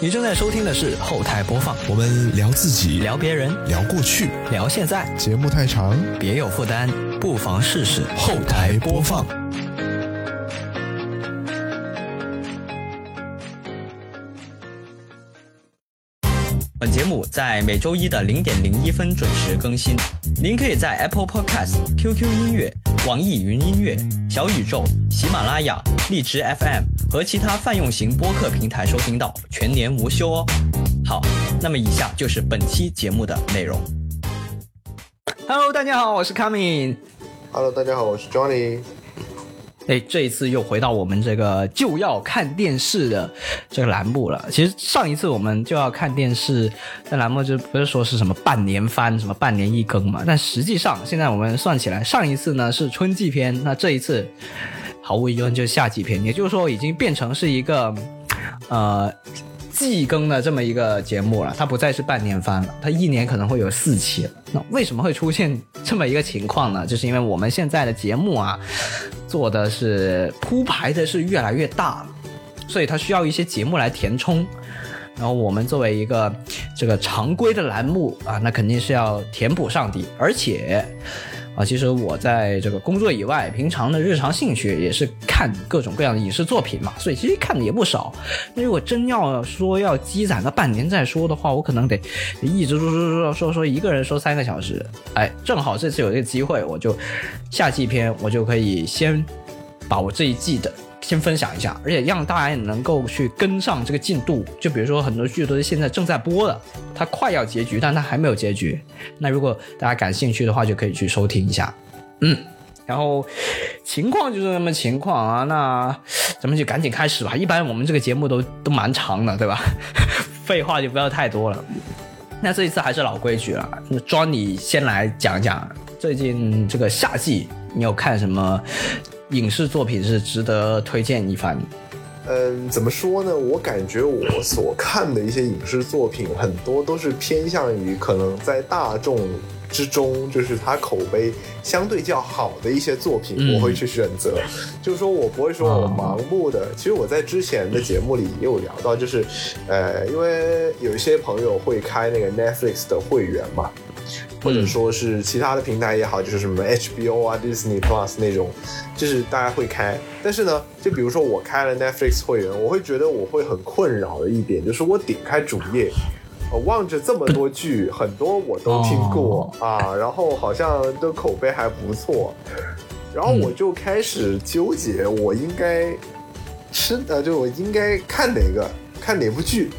你正在收听的是后台播放，我们聊自己，聊别人，聊过去，聊现在，节目太长，别有负担，不妨试试后台播放。本节目在每周一的零点零一分准时更新。您可以在 Apple Podcast、QQ 音乐、网易云音乐、小宇宙、喜马拉雅、荔枝 FM 和其他泛用型播客平台收听到，全年无休哦。好，那么以下就是本期节目的内容。Hello，大家好，我是 Coming。Hello，大家好，我是 Johnny。哎，这一次又回到我们这个就要看电视的这个栏目了。其实上一次我们就要看电视的栏目，就不是说是什么半年番、什么半年一更嘛。但实际上，现在我们算起来，上一次呢是春季篇，那这一次毫无疑问就是夏季篇，也就是说已经变成是一个呃季更的这么一个节目了。它不再是半年番了，它一年可能会有四期了。那为什么会出现这么一个情况呢？就是因为我们现在的节目啊。做的是铺排的是越来越大了，所以它需要一些节目来填充。然后我们作为一个这个常规的栏目啊，那肯定是要填补上的。而且啊，其实我在这个工作以外，平常的日常兴趣也是看各种各样的影视作品嘛，所以其实看的也不少。那如果真要说要积攒个半年再说的话，我可能得一直说说说说说一个人说三个小时。哎，正好这次有这个机会，我就下季篇我就可以先把我这一季的先分享一下，而且让大家也能够去跟上这个进度。就比如说很多剧都是现在正在播的，它快要结局，但它还没有结局。那如果大家感兴趣的话，就可以去收听一下。嗯，然后情况就是那么情况啊，那咱们就赶紧开始吧。一般我们这个节目都都蛮长的，对吧？废话就不要太多了。那这一次还是老规矩了，那 Johnny 先来讲讲最近这个夏季你有看什么影视作品是值得推荐一番？嗯，怎么说呢？我感觉我所看的一些影视作品，很多都是偏向于可能在大众之中，就是它口碑相对较好的一些作品，嗯我会去选择。就是说我不会说我盲目的。其实我在之前的节目里也有聊到，就是呃，因为有一些朋友会开那个 Netflix 的会员嘛。或者说是其他的平台也好，就是什么 HBO 啊、Disney Plus 那种，就是大家会开。但是呢，就比如说我开了 Netflix 会员，我会觉得我会很困扰的一点，就是我点开主页，我望着这么多剧，很多我都听过、啊，然后好像都口碑还不错，然后我就开始纠结，我应该吃呃，就我应该看哪个，看哪部剧。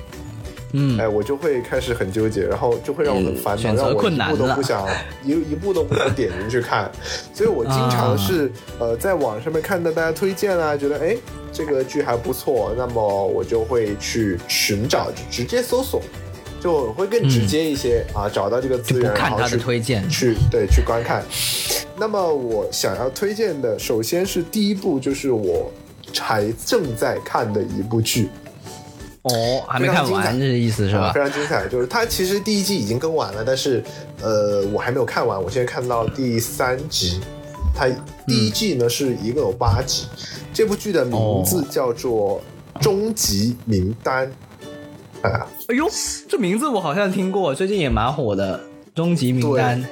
嗯。哎，我就会开始很纠结，然后就会让我很烦恼，让我一步都不想一一步都不想点进去看，所以我经常是、呃在网上面看到大家推荐啊，觉得哎这个剧还不错，那么我就会去寻找，就直接搜索，就会更直接一些、啊，找到这个资源，看他的然后去推荐。去对去观看。那么我想要推荐的，首先是第一部就是我还正在看的一部剧。哦，还没看完，这意思是吧啊非？常精彩。就是它其实第一季已经更完了，但是呃，我还没有看完，我现在看到第三集。它第一季呢、是一共有八集，这部剧的名字叫做《终极名单》啊，哎呦，这名字我好像听过，最近也蛮火的，《终极名单》。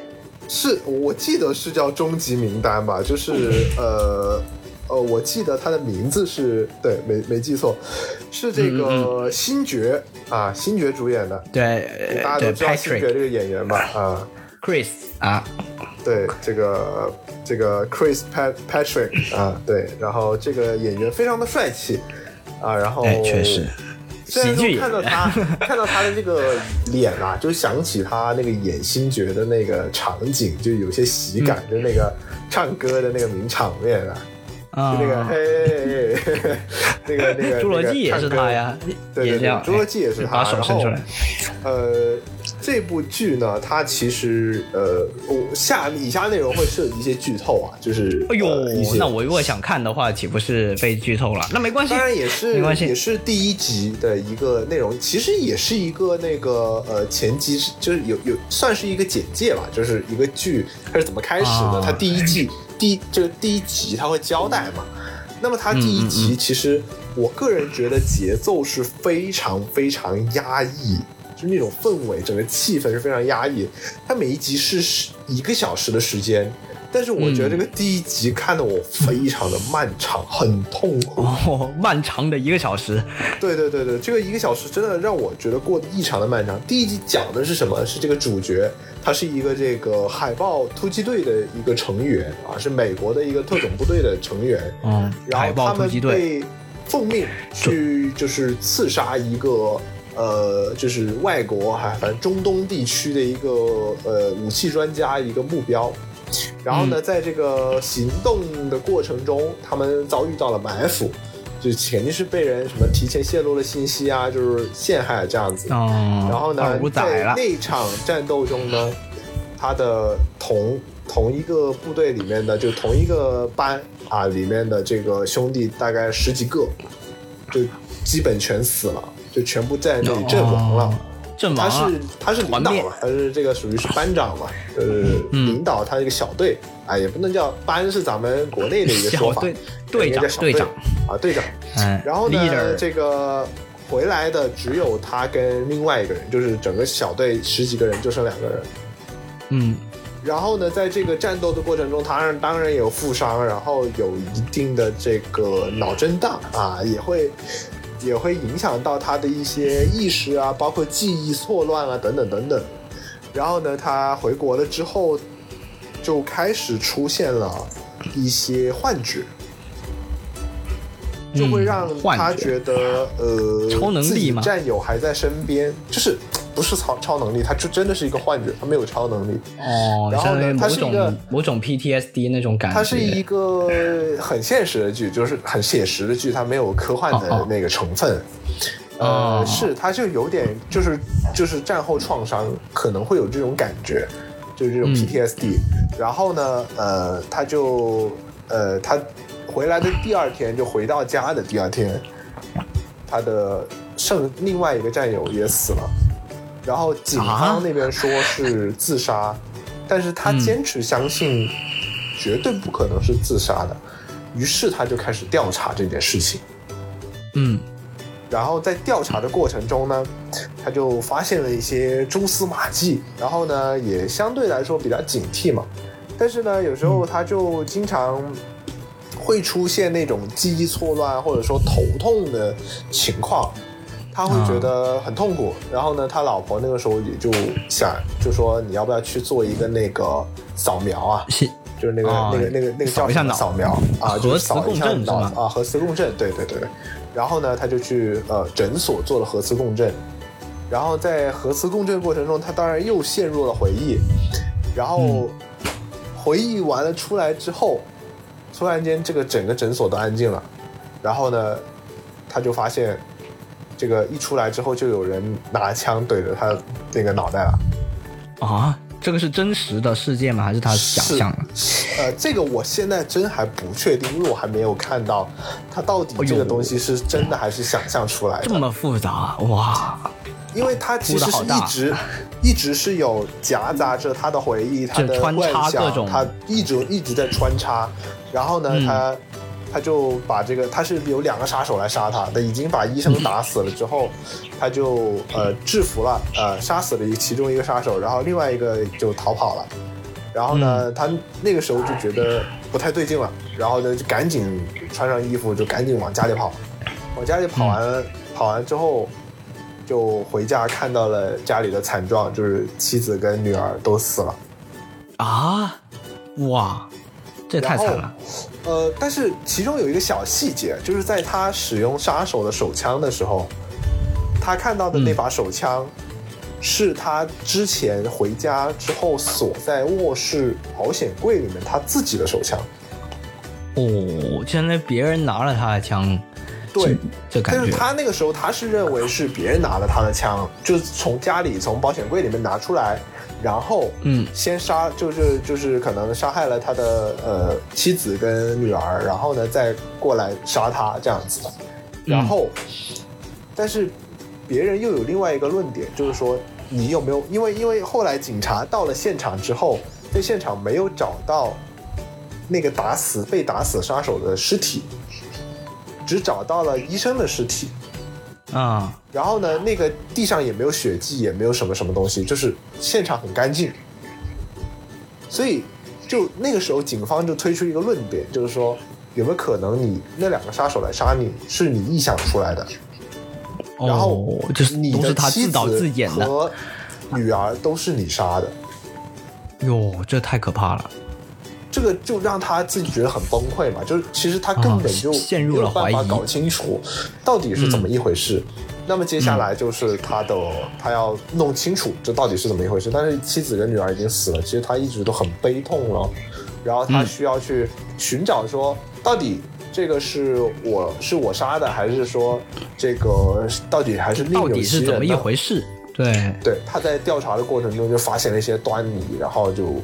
是我记得是叫《终极名单》吧？就是呃呃，我记得他的名字是对，没没记错，是这嗯个星爵、啊，星爵主演的。对对大家都知道星爵这个演员吧？啊，Chris 啊，对，这个这个 Chris Pat Patrick 啊，对，然后这个演员非常的帅气啊，然后哎，确实，喜剧演看到他 看到他的这个脸啊，就想起他那个演星爵的那个场景，就有些喜感，就那个唱歌的那个名场面啊，啊就那个嘿，那个那个 侏罗纪也是他呀，对对侏罗纪也是他把手伸出来。呃，这部剧呢，它其实呃，我下以下内容会涉及一些剧透啊，就是哎呦那我如果想看的话，岂不是被剧透了？那没关系，当然也是没关系也是第一集的一个内容，其实也是一个那个呃前集，就是有有算是一个简介吧，就是一个剧它是怎么开始的，啊它第一季 第这个第一集他会交代嘛。那么他第一集其实我个人觉得节奏是非常非常压抑，就那种氛围，整个气氛是非常压抑。它每一集是一个小时的时间，但是我觉得这个第一集看的我非常的漫长，很痛苦。哦，漫长的一个小时，对对对对，这个一个小时真的让我觉得过得异常的漫长。第一集讲的是什么？是这个主角，他是一个这个海豹突击队的一个成员啊，是美国的一个特种部队的成员。嗯，海然后他们豹突击队，被奉命去就是刺杀一个呃，就是外国还反正中东地区的一个呃武器专家一个目标。然后呢，嗯在这个行动的过程中，他们遭遇到了埋伏，就是肯定是被人什么提前泄露了信息啊，就是陷害这样子。嗯，然后呢在，那场战斗中呢，他的同同一个部队里面的，就同一个班啊里面的这个兄弟大概十几个，就基本全死了，就全部在那里阵亡了。哦，阵他是，他是领导嘛，他是这个属于是班长嘛，就是嗯领导他这个小队，啊，也不能叫班，是咱们国内的一个说法，小队叫小队长啊，队长。嗯，然后呢这个回来的只有他跟另外一个人，就是整个小队十几个人就剩两个人。嗯然后呢，在这个战斗的过程中，他当然有负伤，然后有一定的这个脑震荡啊，也会也会影响到他的一些意识啊，包括记忆错乱啊，等等等等。然后呢，他回国了之后，就开始出现了一些幻觉，就会让他觉。觉得、呃，超能力自己战友还在身边，就是不是超超能力，他就真的是一个幻觉，他没有超能力。哦，然后呢他是一个种某种 PTSD 那种感觉，他是一个很现实的剧，就是很写实的剧，它没有科幻的那个成分。哦呃，是，他就有点就是就是战后创伤可能会有这种感觉，就是这种嗯 PTSD。然后呢，呃，他就呃他回来的第二天就回到家的第二天，他的剩另外一个战友也死了，然后警啊方那边说是自杀，但是他嗯坚持相信绝对不可能是自杀的，于是他就开始调查这件事情。嗯然后在调查的过程中呢，他就发现了一些蛛丝马迹，然后呢也相对来说比较警惕嘛。但是呢，有时候他就经常会出现那种记忆错乱或者说头痛的情况，他会觉得很痛苦。然后呢，他老婆那个时候也就想，就说你要不要去做一个那个扫描啊？是。就是那个、哦那个那个那个叫什么扫描啊，就是核磁共扫一下脑啊，核磁共振，对对对。然后呢，他就去呃诊所做了核磁共振，然后在核磁共振过程中，他当然又陷入了回忆，然后嗯。回忆完了出来之后，突然间这个整个诊所都安静了，然后呢，他就发现这个一出来之后，就有人拿枪怼着他那个脑袋了。啊，这个是真实的事件吗？还是他想象的？呃，这个我现在真还不确定，因为我还没有看到他到底这个东西是真的还是想象出来的。这么复杂哇！因为他其实是一直一直是有夹杂着他的回忆，他的幻想他一直一直在穿插。然后呢，嗯他他就把这个他是有两个杀手来杀他，他已经把医生打死了之后，他就呃制服了呃杀死了一其中一个杀手，然后另外一个就逃跑了。然后呢，嗯他那个时候就觉得不太对劲了，然后呢就赶紧穿上衣服就赶紧往家里跑，往家里跑完、嗯跑完之后，就回家看到了家里的惨状，就是妻子跟女儿都死了。啊，哇，这太惨了！呃，但是其中有一个小细节，就是在他使用杀手的手枪的时候，他看到的那把手枪。是他之前回家之后锁在卧室保险柜里面他自己的手枪。哦，现在别人拿了他的枪，对，这感觉但是他那个时候他是认为是别人拿了他的枪，就是从家里从保险柜里面拿出来，然后嗯。先杀，就是就是可能杀害了他的呃妻子跟女儿，然后呢再过来杀他这样子。的，然后，但是别人又有另外一个论点，就是说你有没有因为因为后来警察到了现场之后，在现场没有找到那个打死被打死杀手的尸体。只找到了医生的尸体，啊，然后呢，那个地上也没有血迹，也没有什么什么东西，就是现场很干净。所以，就那个时候，警方就推出一个论点，就是说，有没有可能你那两个杀手来杀你，是你臆想出来的？然后哦，就是你的都是他妻自导子自演的，和女儿都是你杀的，哟，这太可怕了。这个就让他自己觉得很崩溃嘛。就是其实他根本就没有办法搞清楚到底是怎么一回事。那么接下来就是他的，他要弄清楚这到底是怎么一回事。但是妻子跟女儿已经死了，其实他一直都很悲痛了。然后他嗯需要去寻找说，到底这个是我是我杀的，还是说这个到底还是另到有底是怎么一？回事？对，对，他在调查的过程中就发现了一些端倪，然后就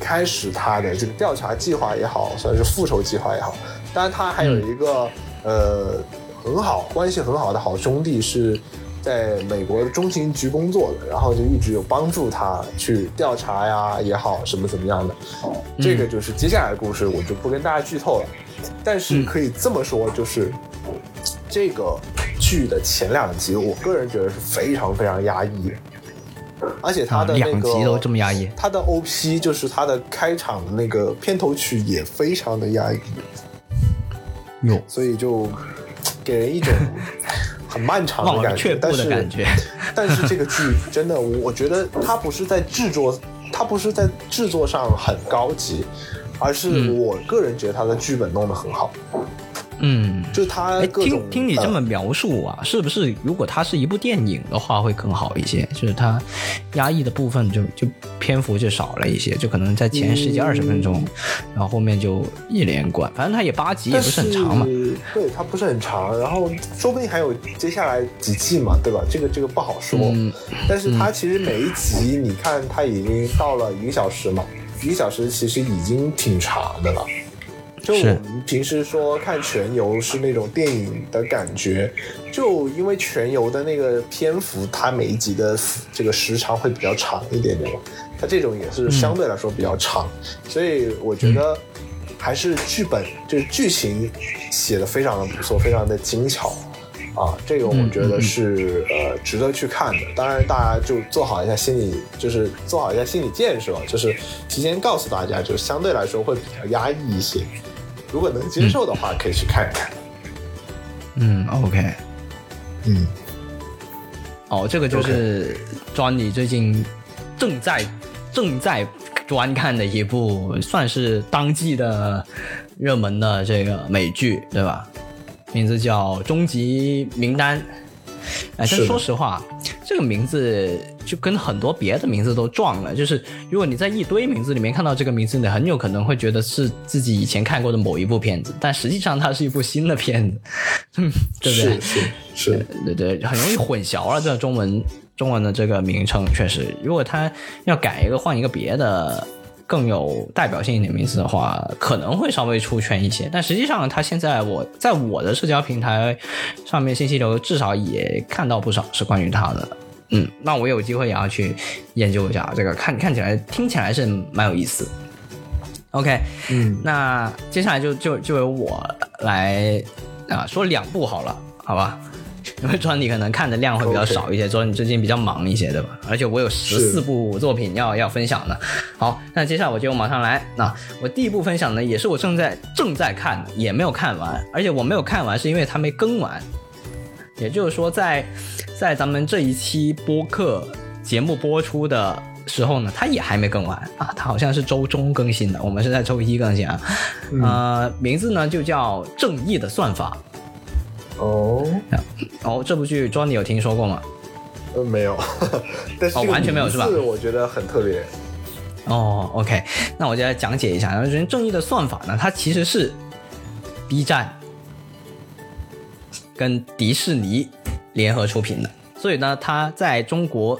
开始他的这个调查计划也好，算是复仇计划也好。当然，他还有一个、呃很好关系很好的好兄弟是在美国的中情局工作的，然后就一直有帮助他去调查呀也好，什么怎么样的。这个就是接下来的故事，我就不跟大家剧透了。但是可以这么说，就是这个剧的前两集，我个人觉得是非常非常压抑的，而且它的那个、啊两集都这么压抑。它的 OP 就是它的开场的那个片头曲也非常的压抑，有，所以就给人一种很漫长的感觉，但是感觉。但是这个剧真的，我觉得它不是在制作，它不是在制作上很高级，而是嗯。我个人觉得它的剧本弄得很好，嗯，就它哎，各种听听你这么呃描述啊，是不是如果它是一部电影的话会更好一些？就是它压抑的部分就就篇幅就少了一些，就可能在前十几二十分钟，然后后面就一连贯，反正它也八集，也不是很长嘛。对，它不是很长，然后说不定还有接下来几季嘛，对吧？这个这个不好说。嗯但是它其实每一集，你看它已经到了一个小时嘛，一个小时其实已经挺长的了。就我们平时说看全游是那种电影的感觉，就因为全游的那个篇幅，它每一集的这个时长会比较长一点点嘛，它这种也是相对来说比较长，所以我觉得还是剧本就是剧情写的非常的不错，非常的精巧。啊，这个我觉得是、呃值得去看的。当然，大家就做好一下心理，就是做好一下心理建设，就是提前告诉大家，就是相对来说会比较压抑一些。如果能接受的话，可以去看一看。嗯，OK，嗯，哦，这个就是专你最近正在正在观看的一部，算是当季的热门的这个美剧，对吧？名字叫《终极名单》。哎，但说实话，这个名字就跟很多别的名字都撞了。就是如果你在一堆名字里面看到这个名字，你很有可能会觉得是自己以前看过的某一部片子，但实际上它是一部新的片子，嗯，对不对？是是是，对对，很容易混淆了这中文中文的这个名称，确实，如果他要改一个换一个别的更有代表性一点名字的话，可能会稍微出圈一些。但实际上，他现在我在我的社交平台上面信息流至少也看到不少是关于他的。嗯，那我有机会也要去研究一下这个，看看起来听起来是蛮有意思。OK，嗯，那接下来就就就由我来啊说两部好了，好吧？因为专你可能看的量会比较少一些，专你最近比较忙一些，对吧？而且我有十四部作品要要分享呢。好，那接下来我就马上来。那我第一部分享呢也是我正在正在看的，也没有看完，而且我没有看完是因为它没更完。也就是说在，在咱们这一期播客节目播出的时候呢，它也还没更完啊，它好像是周中更新的，我们是在周一更新啊。呃，名字呢就叫《正义的算法哦，》。哦，这部剧 Johnny 有听说过吗？呃，没有，但是哦完全没有是吧名字我觉得很特别。哦，OK，那我就来讲解一下。然后，首先，《正义的算法》呢，它其实是 B 站跟迪士尼联合出品的，所以呢，它在中国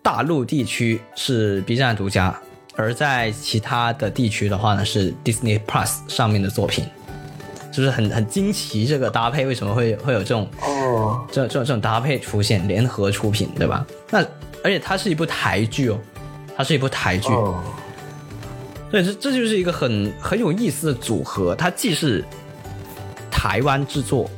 大陆地区是 B 站独家，而在其他的地区的话呢，是 Disney Plus 上面的作品，就是很很惊奇这个搭配为什么会会有这种哦，这这这种搭配出现，联合出品，对吧？那而且它是一部台剧哦，它是一部台剧，哦，对，这这就是一个很很有意思的组合，它既是台湾制作，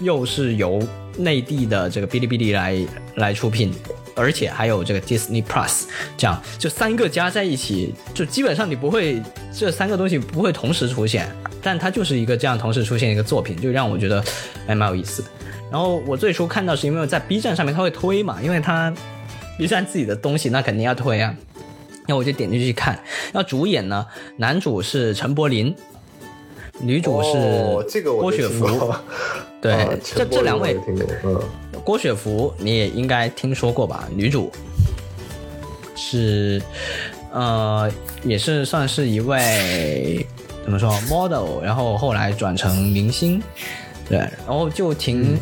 又是由内地的这个哔哩哔哩来来出品，而且还有这个 Disney Plus，这样就三个加在一起，就基本上你不会这三个东西不会同时出现，但它就是一个这样同时出现一个作品，就让我觉得还蛮有意思的。然后我最初看到是因为在 B 站上面它会推嘛，因为它 B 站自己的东西那肯定要推啊。然后我就点进去看，那主演呢，男主是陈柏霖，女主是郭雪芙。对，啊这这两位嗯，郭雪芙你也应该听说过吧？女主是呃，也是算是一位怎么说 model，然后后来转成明星，对，然后就挺、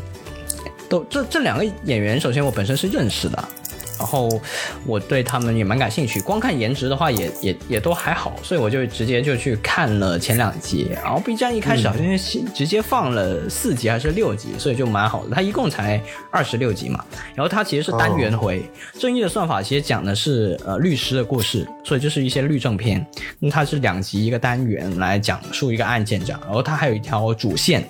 都这这两个演员，首先我本身是认识的。然后我对他们也蛮感兴趣，光看颜值的话也也也都还好，所以我就直接就去看了前两集。然后 B 站一开始好像是直接放了四集还是六集，所以就蛮好的。它一共才二十六集嘛，然后它其实是单元回。正义的算法其实讲的是呃律师的故事，所以就是一些律政片。那它是两集一个单元来讲述一个案件这样，然后它还有一条主线。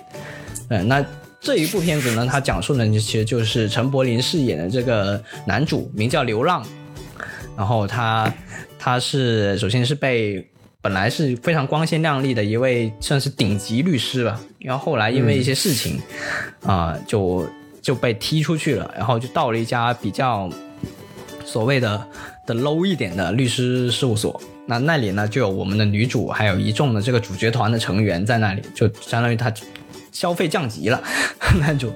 嗯，那这一部片子呢，它讲述的其实就是陈柏霖饰演的这个男主，名叫流浪。然后他他是首先是被本来是非常光鲜亮丽的一位算是顶级律师吧，然后后来因为一些事情啊、就就被踢出去了，然后就到了一家比较所谓的的 low 一点的律师事务所。那那里呢，就有我们的女主，还有一众的这个主角团的成员在那里，就相当于他消费降级了，男主。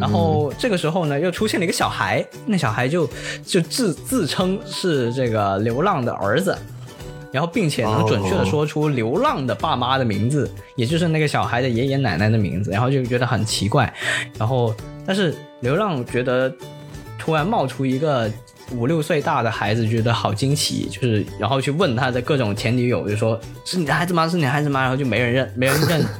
然后这个时候呢，又出现了一个小孩，那小孩就就自自称是这个流浪的儿子，然后并且能哦准确的说出流浪的爸妈的名字，也就是那个小孩的爷爷奶奶的名字，然后就觉得很奇怪。然后，但是流浪觉得突然冒出一个五六岁大的孩子，觉得好惊奇，就是然后去问他的各种前女友，就说是你的孩子吗？是你的孩子吗？然后就没人认，没人认。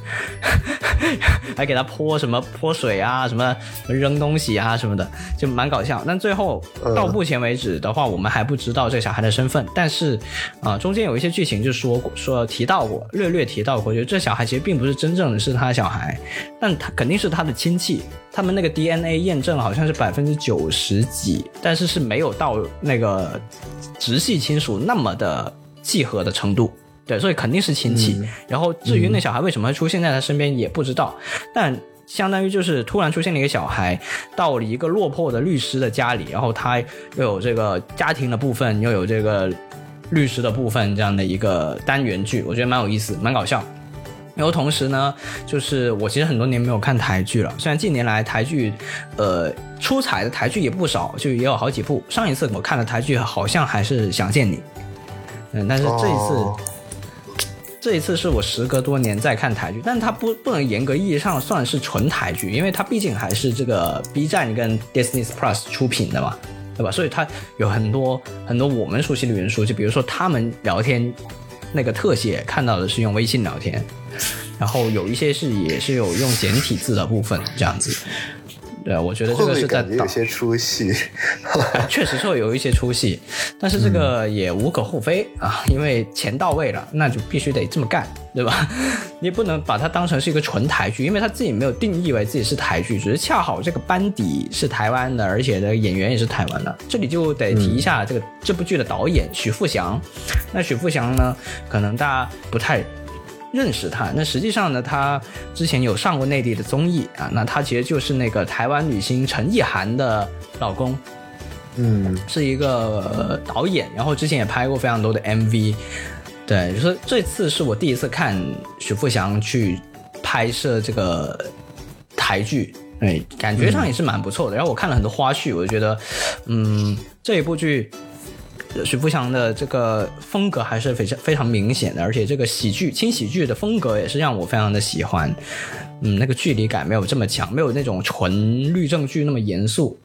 还给他泼什么泼水啊，什么扔东西啊什么的，就蛮搞笑。但最后到目前为止的话，我们还不知道这小孩的身份。但是啊、中间有一些剧情就说过，说提到过，略略提到过，就这小孩其实并不是真正的是他小孩，但他肯定是他的亲戚。他们那个 DNA 验证好像是百分之九十几，但是是没有到那个直系亲属那么的契合的程度。对，所以肯定是亲戚。然后至于那小孩为什么会出现在他身边，也不知道。但相当于就是突然出现了一个小孩，到了一个落魄的律师的家里，然后他又有这个家庭的部分，又有这个律师的部分，这样的一个单元剧，我觉得蛮有意思，蛮搞笑。然后同时呢，就是我其实很多年没有看台剧了，虽然近年来台剧，呃，出彩的台剧也不少，就也有好几部。上一次我看的台剧好像还是《想见你》，嗯，但是这一次。哦这一次是我时隔多年再看台剧，但它不不能严格意义上算是纯台剧，因为它毕竟还是这个 B 站跟 Disney Plus 出品的嘛，对吧？所以它有很多很多我们熟悉的元素，就比如说他们聊天那个特写看到的是用微信聊天，然后有一些是也是有用简体字的部分这样子。对，我觉得这个是在有些出戏？确实是会有一些出戏，但是这个也无可厚非啊，因为钱到位了，那就必须得这么干，对吧？你也不能把它当成是一个纯台剧，因为他自己没有定义为自己是台剧，只是恰好这个班底是台湾的，而且的演员也是台湾的。这里就得提一下这个、这部剧的导演许富祥。那许富祥呢，可能大家不太认识他。那实际上呢，他之前有上过内地的综艺啊，那他其实就是那个台湾女星陈意涵的老公。嗯，是一个呃导演，然后之前也拍过非常多的 MV。对，就是这次是我第一次看许富祥去拍摄这个台剧，对，感觉上也是蛮不错的。然后我看了很多花絮，我就觉得，嗯，这一部剧。许富强的这个风格还是非常非常明显的，而且这个喜剧轻喜剧的风格也是让我非常的喜欢。嗯，那个距离感没有这么强，没有那种纯律政剧那么严肃。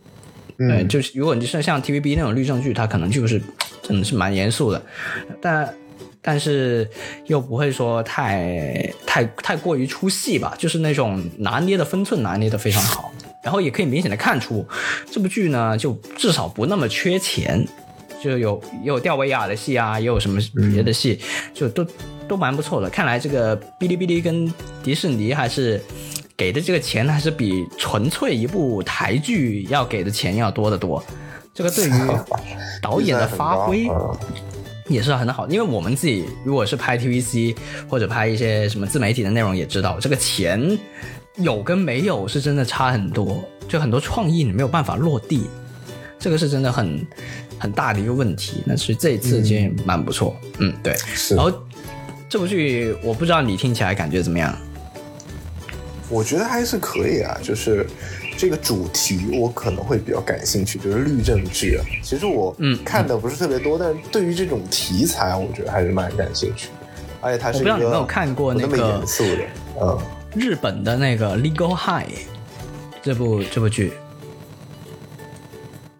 对，就是如果你是像 TVB 那种律政剧，它可能就是真的是蛮严肃的，但但是又不会说太太太过于出戏吧，就是那种拿捏的分寸拿捏的非常好，然后也可以明显的看出这部剧呢，就至少不那么缺钱，就有也有吊威亚的戏啊，也有什么别的戏，就都都蛮不错的。看来这个哔哩哔哩跟迪士尼还是给的这个钱还是比纯粹一部台剧要给的钱要多得多。这个对于 导演的发挥也是很好，因为我们自己如果是拍 TVC 或者拍一些什么自媒体的内容，也知道这个钱有跟没有是真的差很多，就很多创意你没有办法落地，这个是真的很很大的一个问题。但是这一次其实蛮不错，嗯，对。是然后这部剧我不知道你听起来感觉怎么样？我觉得还是可以啊，就是这个主题我可能会比较感兴趣，就是律政剧啊。其实我嗯看的不是特别多，但是对于这种题材，我觉得还是蛮感兴趣的。而且它是一个我不知道你有没有看过那个严肃的，嗯，日本的那个《Legal High》这部这部剧，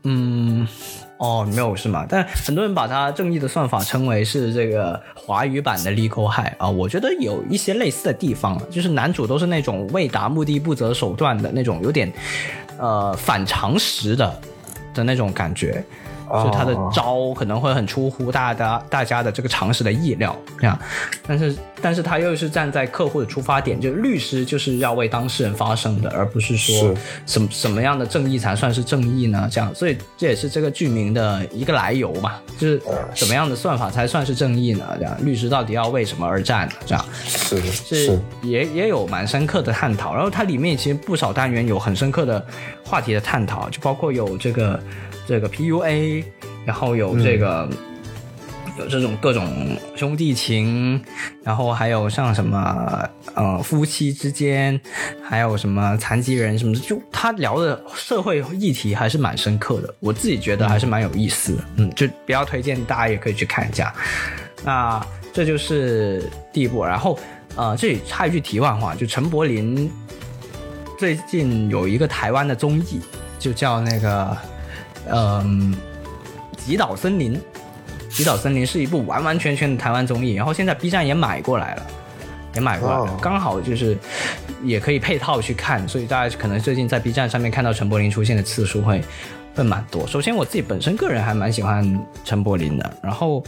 嗯，哦，没有是吗？但很多人把它《正义的算法》称为是这个华语版的《Legal High》啊，我觉得有一些类似的地方，就是男主都是那种为达目的不择手段的那种，有点呃反常识的的那种感觉。就他的招可能会很出乎大家大家的这个常识的意料，这样，但是但是他又是站在客户的出发点，就是律师就是要为当事人发声的，而不是说什么什么样的正义才算是正义呢？这样，所以这也是这个剧名的一个来由嘛，就是怎么样的算法才算是正义呢？这样，律师到底要为什么而战呢？这样，是是是，也也有蛮深刻的探讨，然后它里面其实不少单元有很深刻的话题的探讨，就包括有这个这个 PUA，然后有这个、有这种各种兄弟情，然后还有像什么呃夫妻之间，还有什么残疾人什么的，就他聊的社会议题还是蛮深刻的，我自己觉得还是蛮有意思的，嗯，就比较推荐大家也可以去看一下。那这就是第一部，然后呃，这里插一句题外话，就陈柏霖最近有一个台湾的综艺，就叫那个嗯《极岛森林》。《极岛森林》是一部完完全全的台湾综艺，然后现在 B 站也买过来了，也买过来了，哦刚好就是也可以配套去看，所以大家可能最近在 B 站上面看到陈柏霖出现的次数会会蛮多。首先我自己本身个人还蛮喜欢陈柏霖的，然后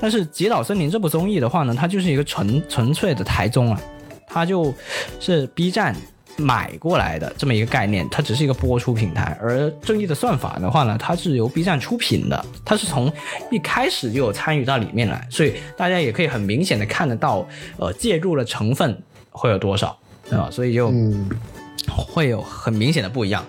但是《极岛森林》这部综艺的话呢，它就是一个纯纯粹的台综啊，它就是 B 站买过来的这么一个概念，它只是一个播出平台。而正义的算法的话呢，它是由 B 站出品的，它是从一开始就有参与到里面来，所以大家也可以很明显的看得到，呃，介入的成分会有多少，对吧？所以就，会有很明显的不一样。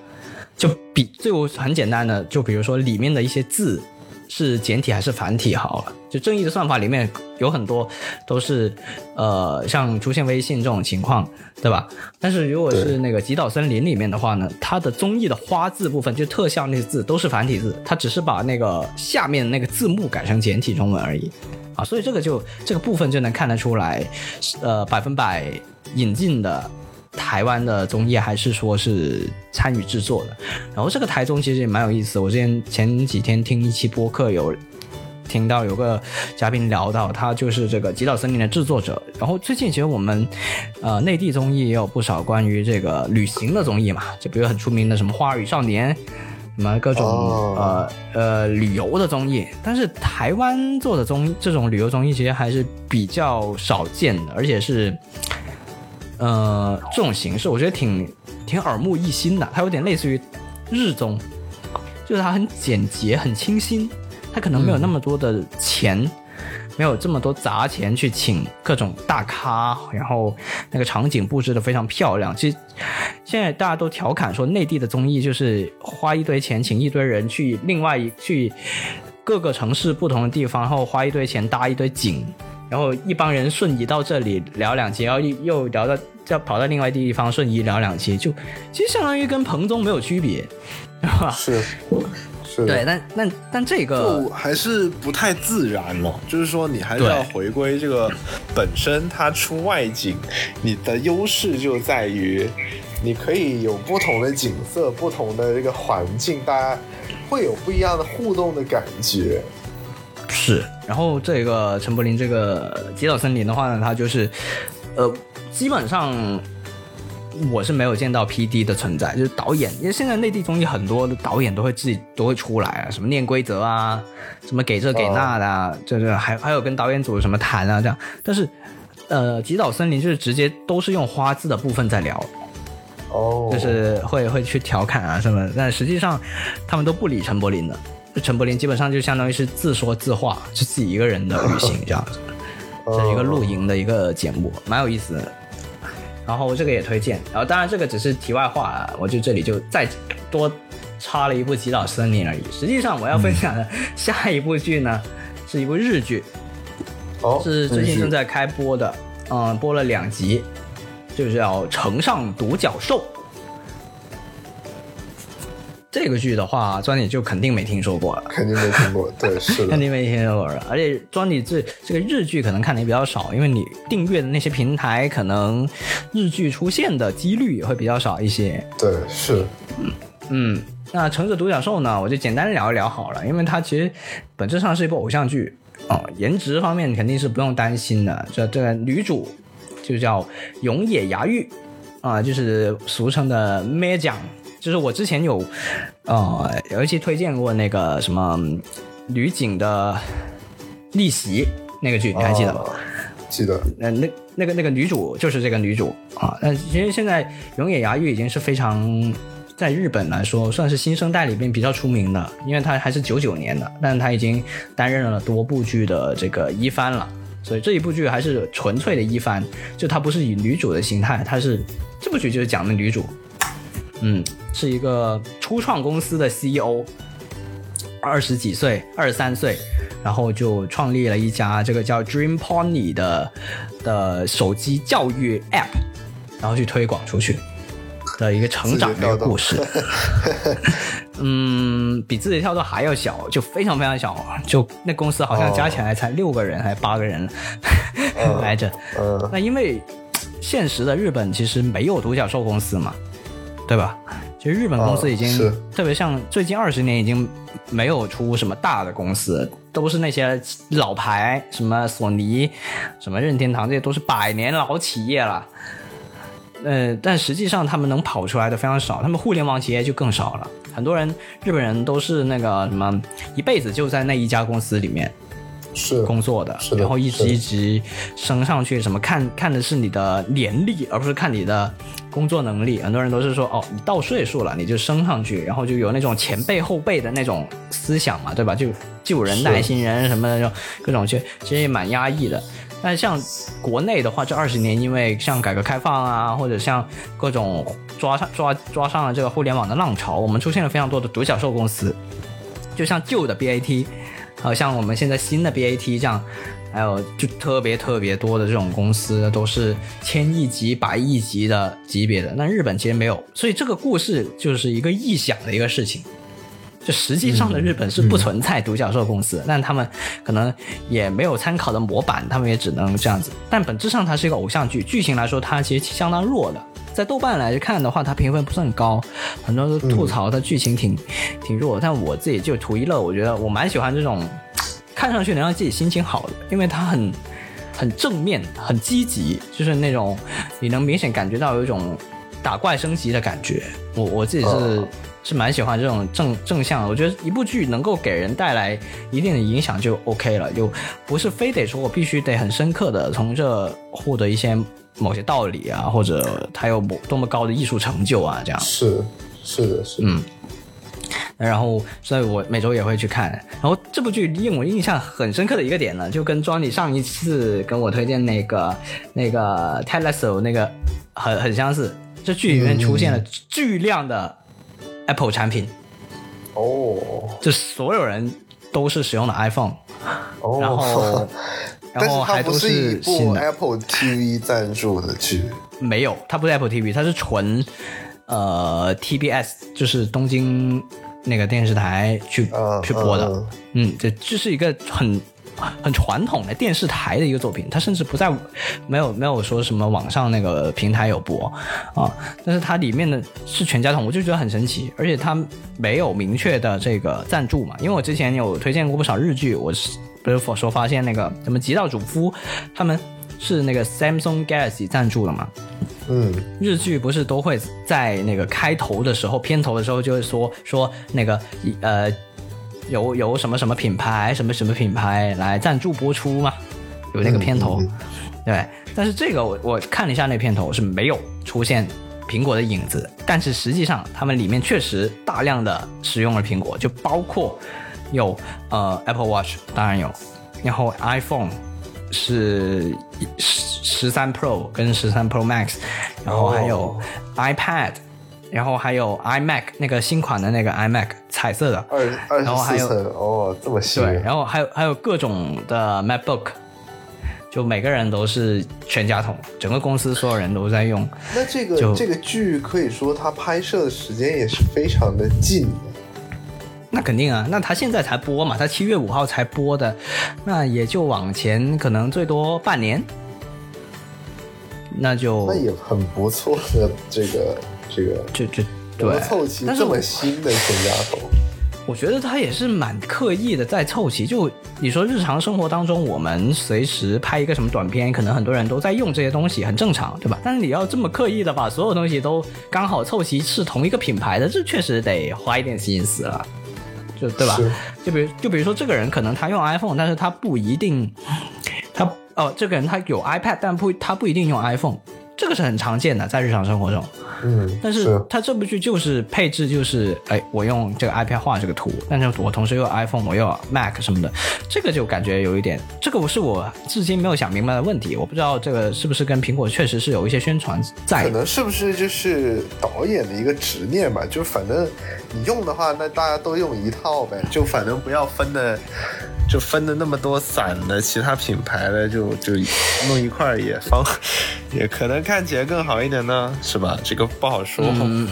就比就很简单的，就比如说里面的一些字是简体还是繁体好了。就正义的算法里面有很多都是呃，像出现微信这种情况，对吧？但是如果是那个极岛森林里面的话呢，它的综艺的花字部分，就特效那些字都是繁体字，它只是把那个下面那个字幕改成简体中文而已。啊，所以这个就这个部分就能看得出来，呃，百分百引进的台湾的综艺还是说是参与制作的。然后这个台中其实也蛮有意思的，我之前前几天听一期播客有。听到有个嘉宾聊到，他就是这个《极岛森林》的制作者。然后最近其实我们，呃，内地综艺也有不少关于这个旅行的综艺嘛，就比如很出名的什么《花儿与少年》，什么各种、哦呃呃旅游的综艺。但是台湾做的综这种旅游综艺其实还是比较少见的，而且是呃这种形式，我觉得挺挺耳目一新的。它有点类似于日综，就是它很简洁、很清新，他可能没有那么多的钱。没有这么多砸钱去请各种大咖，然后那个场景布置的非常漂亮。其实现在大家都调侃说，内地的综艺就是花一堆钱请一堆人去另外一去各个城市不同的地方，然后花一堆钱搭一堆景，然后一帮人瞬移到这里聊两期，然后又聊到要跑到另外地方瞬移聊两期，就其实相当于跟彭综没有区别，对吧？是是对，但但但这个就还是不太自然了，就是说你还是要回归这个本身，它出外景，你的优势就在于你可以有不同的景色、不同的这个环境，大家会有不一样的互动的感觉。是，然后这个陈柏霖这个《极岛森林》的话呢，它就是，呃，基本上我是没有见到 P D 的存在，就是导演，因为现在内地综艺很多的导演都会自己都会出来啊，什么念规则啊，什么给这给那的、啊，这这还还有跟导演组什么谈啊这样，但是呃，《极岛森林》就是直接都是用花字的部分在聊。哦，就是会会去调侃啊什么，但实际上他们都不理陈柏霖的。陈柏霖基本上就相当于是自说自话，是自己一个人的旅行这样子。这是一个露营的一个节目，蛮有意思的。然后这个也推荐。然后当然这个只是题外话啊，我就这里就再多插了一部《极岛森林》而已。实际上我要分享的下一部剧呢，是一部日剧，哦，是最近正在开播的，嗯，播了两集，就叫《城上独角兽》。这个剧的话，专你就肯定没听说过了。肯定没听过，对，是的肯，定没听说过了。而且庄你这这个日剧可能看的也比较少，因为你订阅的那些平台，可能日剧出现的几率也会比较少一些。对，是，嗯，那《橙子独角兽》呢，我就简单聊一聊好了，因为它其实本质上是一部偶像剧啊、颜值方面肯定是不用担心的。这这个女主就叫永野芽郁啊、就是俗称的咩酱。就是我之前有呃有一期推荐过那个什么女警的逆袭那个剧，你还记得吗？哦记得，那，那那个那个女主就是这个女主啊。那其实现在永野芽郁已经是非常在日本来说算是新生代里边比较出名的，因为她还是九九年的，但是她已经担任了多部剧的这个一番了。所以这一部剧还是纯粹的一番，就她不是以女主的形态，她是这部剧就是讲的女主，嗯，是一个初创公司的 CEO，二十几岁，二十三岁，然后就创立了一家这个叫 Dream Pony 的的手机教育 App，然后去推广出去的一个成长的一个故事。嗯，比字节跳动还要小，就非常非常小，就那公司好像加起来才六个人还是八个人 来着。嗯，那因为现实的日本其实没有独角兽公司嘛，对吧？其实日本公司已经、哦特别像最近二十年已经没有出什么大的公司，都是那些老牌，什么索尼、什么任天堂，这些都是百年老企业了。呃，但实际上他们能跑出来的非常少，他们互联网企业就更少了。很多人日本人都是那个什么，一辈子就在那一家公司里面，是工作的，是的然后一直一直升上去，什么看看的是你的年历，而不是看你的工作能力。很多人都是说，哦，你到岁数了你就升上去，然后就有那种前辈后辈的那种思想嘛，对吧？就旧人带新人什么的就各种，其实其实也蛮压抑的。但像国内的话，这二十年因为像改革开放啊，或者像各种抓上抓抓上了这个互联网的浪潮，我们出现了非常多的独角兽公司，就像旧的 BAT，好像我们现在新的 BAT 这样，还有就特别特别多的这种公司都是千亿级、百亿级的级别的，那日本其实没有，所以这个故事就是一个臆想的一个事情。就实际上的日本是不存在独角兽公司，但他们可能也没有参考的模板，他们也只能这样子。但本质上它是一个偶像剧，剧情来说它其实相当弱的。在豆瓣来看的话，它评分不算高，很多人都吐槽它剧情挺、挺弱。但我自己就图一乐，我觉得我蛮喜欢这种看上去能让自己心情好的，因为它很很正面、很积极，就是那种你能明显感觉到有一种打怪升级的感觉。我我自己是、哦是蛮喜欢这种正正向的，我觉得一部剧能够给人带来一定的影响就 OK 了，就不是非得说我必须得很深刻的从这获得一些某些道理啊，或者他有某多么高的艺术成就啊，这样。是是的，是的，嗯，然后，所以我每周也会去看。然后这部剧令我印象很深刻的一个点呢，就跟庄里上一次跟我推荐那个那个 Teleso 那个很很相似。这剧里面出现了巨量的 Apple 产品，哦就所有人都是使用的 iPhone，哦，然后还不是新的。Apple TV 赞助的剧，没有，它不是 Apple TV，它是纯呃 TBS，就是东京那个电视台去、嗯去播的。嗯嗯，这这是一个很很传统的电视台的一个作品，它甚至不在没有没有说什么网上那个平台有播啊，但是它里面的是全家桶，我就觉得很神奇，而且它没有明确的这个赞助嘛，因为我之前有推荐过不少日剧，我是不是说发现那个什么极道主夫他们是那个 Samsung Galaxy 赞助的嘛，嗯，日剧不是都会在那个开头的时候、片头的时候就会说说那个呃由由什么什么品牌、什么什么品牌来赞助播出吗，有那个片头，嗯嗯对。但是这个我我看了一下那片头是没有出现苹果的影子，但是实际上他们里面确实大量的使用了苹果，就包括有呃 Apple Watch，当然有，然后 iPhone 是十十三 Pro 跟十三 Pro Max，然后还有哦 iPad，然后还有 iMac 那个新款的那个 iMac 彩色的，二二然后还有十四寸哦，这么细。对，然后还有还有各种的 MacBook，就每个人都是全家桶，整个公司所有人都在用。那这个就这个剧可以说它拍摄的时间也是非常的近的。那肯定啊，那他现在才播嘛，他七月五号才播的，那也就往前可能最多半年，那就那也很不错的这个这个，就就能对凑齐这么新的全家桶。我觉得他也是蛮刻意的在凑齐。就你说日常生活当中，我们随时拍一个什么短片，可能很多人都在用这些东西，很正常，对吧？但是你要这么刻意的把所有东西都刚好凑齐是同一个品牌的，这确实得花一点心思了，就对吧？就比如就比如说这个人可能他用 iPhone，但是他不一定，他哦这个人他有 iPad，但不他不一定用 iPhone，这个是很常见的，在日常生活中。嗯，但是他这部剧就是配置就是，哎，我用这个 iPad 画这个图，但是我同时又有 iPhone，我又有 Mac 什么的，这个就感觉有一点，这个是我至今没有想明白的问题，我不知道这个是不是跟苹果确实是有一些宣传在可。能是不是就是导演的一个执念吧？就反正你用的话，那大家都用一套呗，就反正不要分的，就分的那么多散的其他品牌的，就就弄一块儿也方，也可能看起来更好一点呢，是吧？这个不好说。嗯，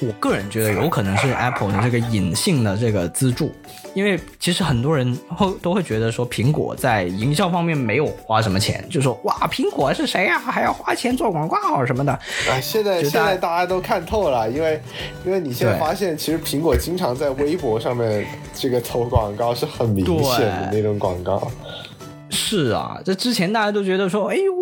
我个人觉得有可能是 Apple 的这个隐性的这个资助，因为其实很多人会 都会觉得说苹果在营销方面没有花什么钱，就说哇，苹果是谁呀、还要花钱做广告什么的。啊，现在现在大家都看透了，因为因为你现在发现，其实苹果经常在微博上面这个投广告是很明显的那种广告。是啊，这之前大家都觉得说，哎呦，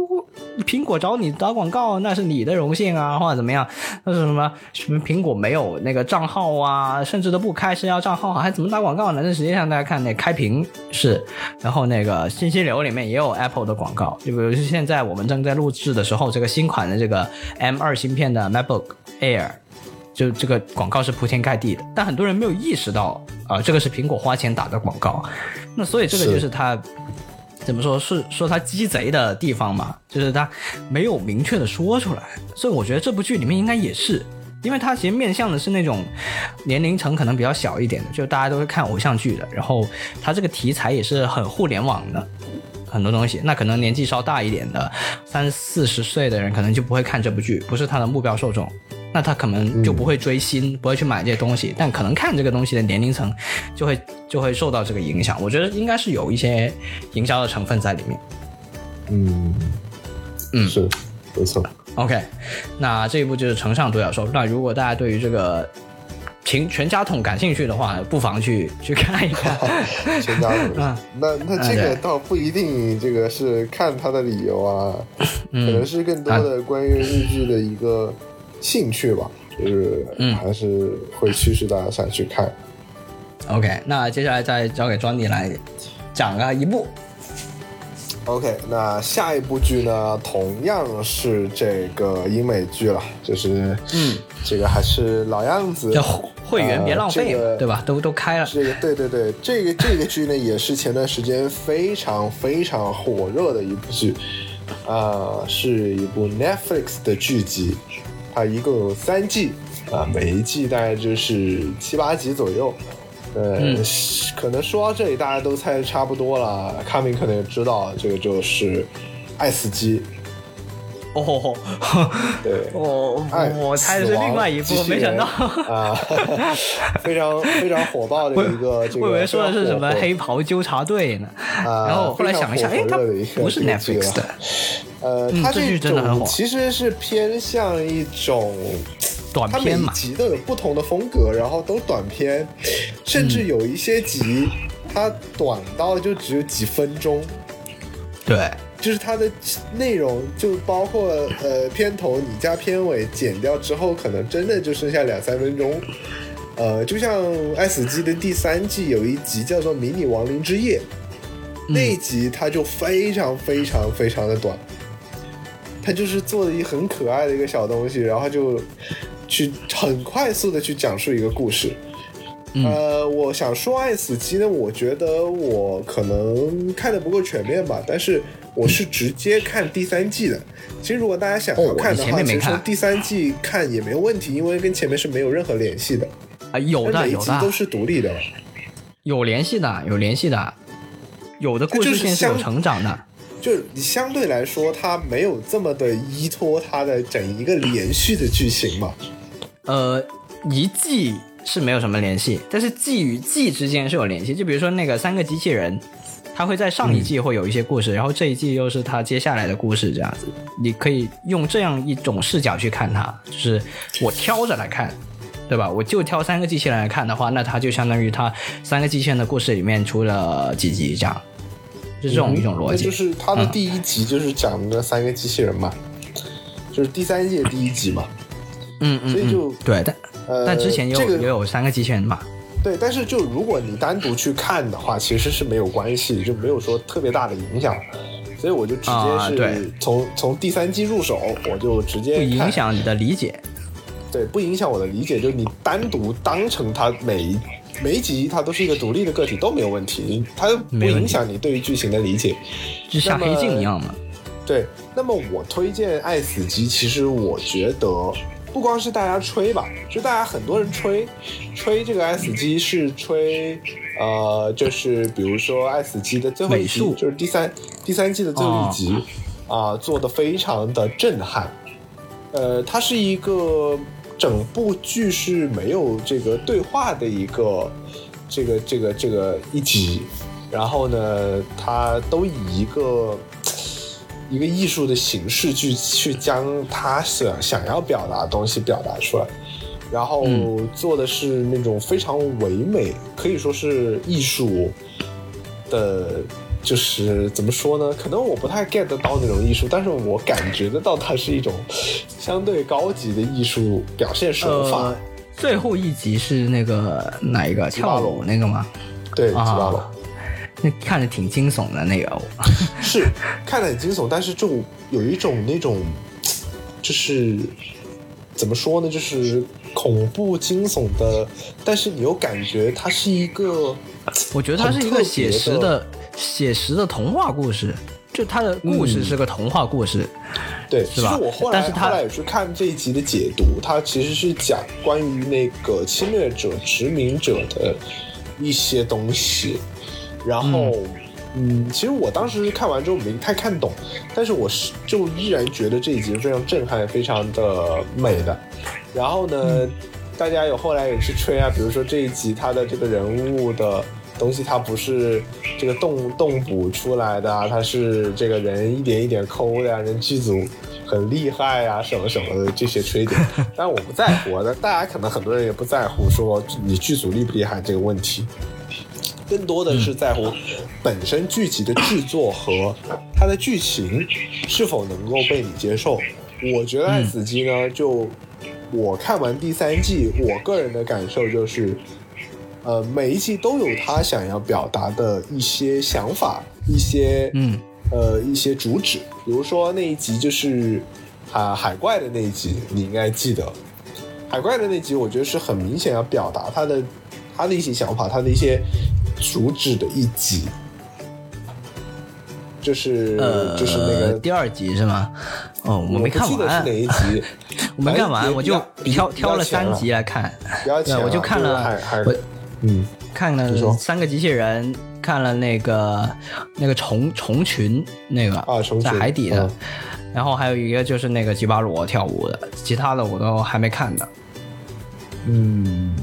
苹果找你打广告那是你的荣幸啊，或者怎么样？那是什么什么苹果没有那个账号啊，甚至都不开社交账号，还怎么打广告呢？那实际上大家看那开屏是，然后那个信息流里面也有 Apple 的广告，就比如现在我们正在录制的时候，这个新款的这个 M 二芯片的 MacBook Air。就这个广告是铺天盖地的，但很多人没有意识到啊、这个是苹果花钱打的广告。那所以这个就是它怎么说是说他鸡贼的地方嘛，就是他没有明确的说出来，所以我觉得这部剧里面应该也是，因为他其实面向的是那种年龄层可能比较小一点的，就大家都是看偶像剧的，然后他这个题材也是很互联网的。很多东西，那可能年纪稍大一点的，三四十岁的人可能就不会看这部剧，不是他的目标受众，那他可能就不会追星，不会去买这些东西，但可能看这个东西的年龄层就会就会受到这个影响。我觉得应该是有一些营销的成分在里面。嗯嗯是没错。OK，那这一部就是《城上独角兽》。那如果大家对于这个全全家桶感兴趣的话，不妨去去看一看。全家桶嗯那那这个倒不一定，这个是看他的理由啊，嗯可能是更多的关于日剧的一个兴趣吧，就是嗯还是会驱使大家想去看。OK，那接下来再交给庄迪来讲啊一部。OK，那下一部剧呢，同样是这个英美剧了，就是嗯，这个还是老样子，叫会会员别浪费，呃这个对吧？都都开了。这个对对对，这个这个剧呢，也是前段时间非常非常火热的一部剧，啊、是一部 Netflix 的剧集，它一共有三季，啊、每一季大概就是七八集左右。呃，嗯可能说到这里，大家都猜的差不多了。康明可能也知道，这个就是《爱死机哦，》，对，我爱我猜的是另外一部没想到。啊，非常非常火爆的一个 这个，我以为说的是什么黑袍纠察队呢，啊然后我后来想一下，哎，它不是 Netflix 的，呃，它嗯这剧真的很火。种其实是偏向一种，短片嘛，集都有不同的风格，然后都短片，甚至有一些集它短到就只有几分钟，对，就是它的内容就包括呃片头你加片尾剪掉之后，可能真的就剩下两三分钟。呃，就像《爱死机》的第三季有一集叫做《迷你亡灵之夜》，嗯那一集它就非常非常非常的短。它就是做了一很可爱的一个小东西，然后就去很快速的去讲述一个故事。嗯呃，我想说《爱死机》呢，我觉得我可能看的不够全面吧，但是我是直接看第三季的。其实如果大家想要看的话，其实从第三季看也没有问题，因为跟前面是没有任何联系的，啊，有的有的都是独立的。有联系的，有联系的，有的故事线是有成长的。就是你相对来说，它没有这么的依托它的整一个连续的剧情嘛。呃，一季是没有什么联系，但是季与季之间是有联系。就比如说那个三个机器人，它会在上一季会有一些故事，然后这一季又是他接下来的故事，这样子。你可以用这样一种视角去看它，就是我挑着来看。对吧？我就挑三个机器人来看的话，那它就相当于它三个机器人的故事里面出了几集这样，是这种一种逻辑。那就是它的第一集就是讲的三个机器人嘛，就是第三季的第一集嘛。嗯嗯，所以就嗯对，但、呃，但之前也有、这个也有三个机器人嘛。对，但是就如果你单独去看的话，其实是没有关系，就没有说特别大的影响。所以我就直接是从、从第三季入手，我就直接不影响你的理解。对，不影响我的理解。就是你单独当成它每一每一集它都是一个独立的个体都没有问题，它不影响你对于剧情的理解。就像黑镜一样嘛。对，那么我推荐《爱死机》，其实我觉得不光是大家吹吧，就大家很多人吹吹这个《爱死机》是吹，呃，就是比如说《爱死机》的最后一集，就是第三第三季的最后一集啊、做的非常的震撼。呃，它是一个整部剧是没有这个对话的一个这个这个这个一集，然后呢，它都以一个一个艺术的形式去去将他想想要表达的东西表达出来，然后嗯做的是那种非常唯美，可以说是艺术的。就是怎么说呢？可能我不太 get 得到那种艺术，但是我感觉得到它是一种相对高级的艺术表现手法。呃，最后一集是那个哪一个跳楼那个吗？对，吉巴啊罗。那看着挺惊悚的那个，是看着很惊悚，但是就有一种那种，就是怎么说呢，就是恐怖惊悚的，但是你又感觉它是一个，我觉得它是一个写实的写实的童话故事，就它的故事是个童话故事。对，是吧其实我后来？但是他后来也去看这一集的解读，它其实是讲关于那个侵略者、殖民者的一些东西，然后。嗯，其实我当时看完之后没太看懂，但是我是就依然觉得这一集是非常震撼、非常的美的。然后呢，嗯大家有后来也去吹啊，比如说这一集他的这个人物的东西，它不是这个动动捕出来的啊，他是这个人一点一点抠的呀、人剧组很厉害啊，什么什么的这些吹点。但我不在乎，那大家可能很多人也不在乎说你剧组厉不厉害这个问题。更多的是在乎本身剧集的制作和它的剧情是否能够被你接受。我觉得《爱死机》呢，就我看完第三季，我个人的感受就是，呃，每一季都有他想要表达的一些想法，一些嗯呃一些主旨。比如说那一集就是啊海怪的那一集，你应该记得。海怪的那集，我觉得是很明显要表达他的他的一些想法，他的一些主旨的一集，就是、呃，就是那个第二集是吗？哦，我没看不记得是完哪，一集，我没看完，我就挑挑了三集来看。对，我就看了我嗯。看了三个机器人，看了那个那个虫虫群那个在啊虫群。海底的，嗯。然后还有一个就是那个吉巴罗跳舞的，其他的我都还没看的。嗯，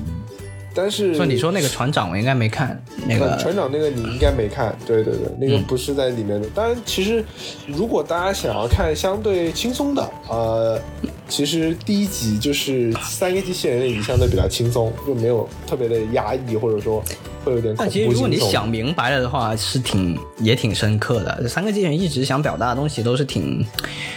但是你说那个船长，我应该没看那呃个。船长那个你应该没看，对对对，那个嗯不是在里面的。当然，其实如果大家想要看相对轻松的，呃，其实第一集就是三个机器人那集相对比较轻松，就没有特别的压抑，或者说会有点恐怖但其实如果你想明白了的话，是挺也挺深刻的。这三个机器人一直想表达的东西都是挺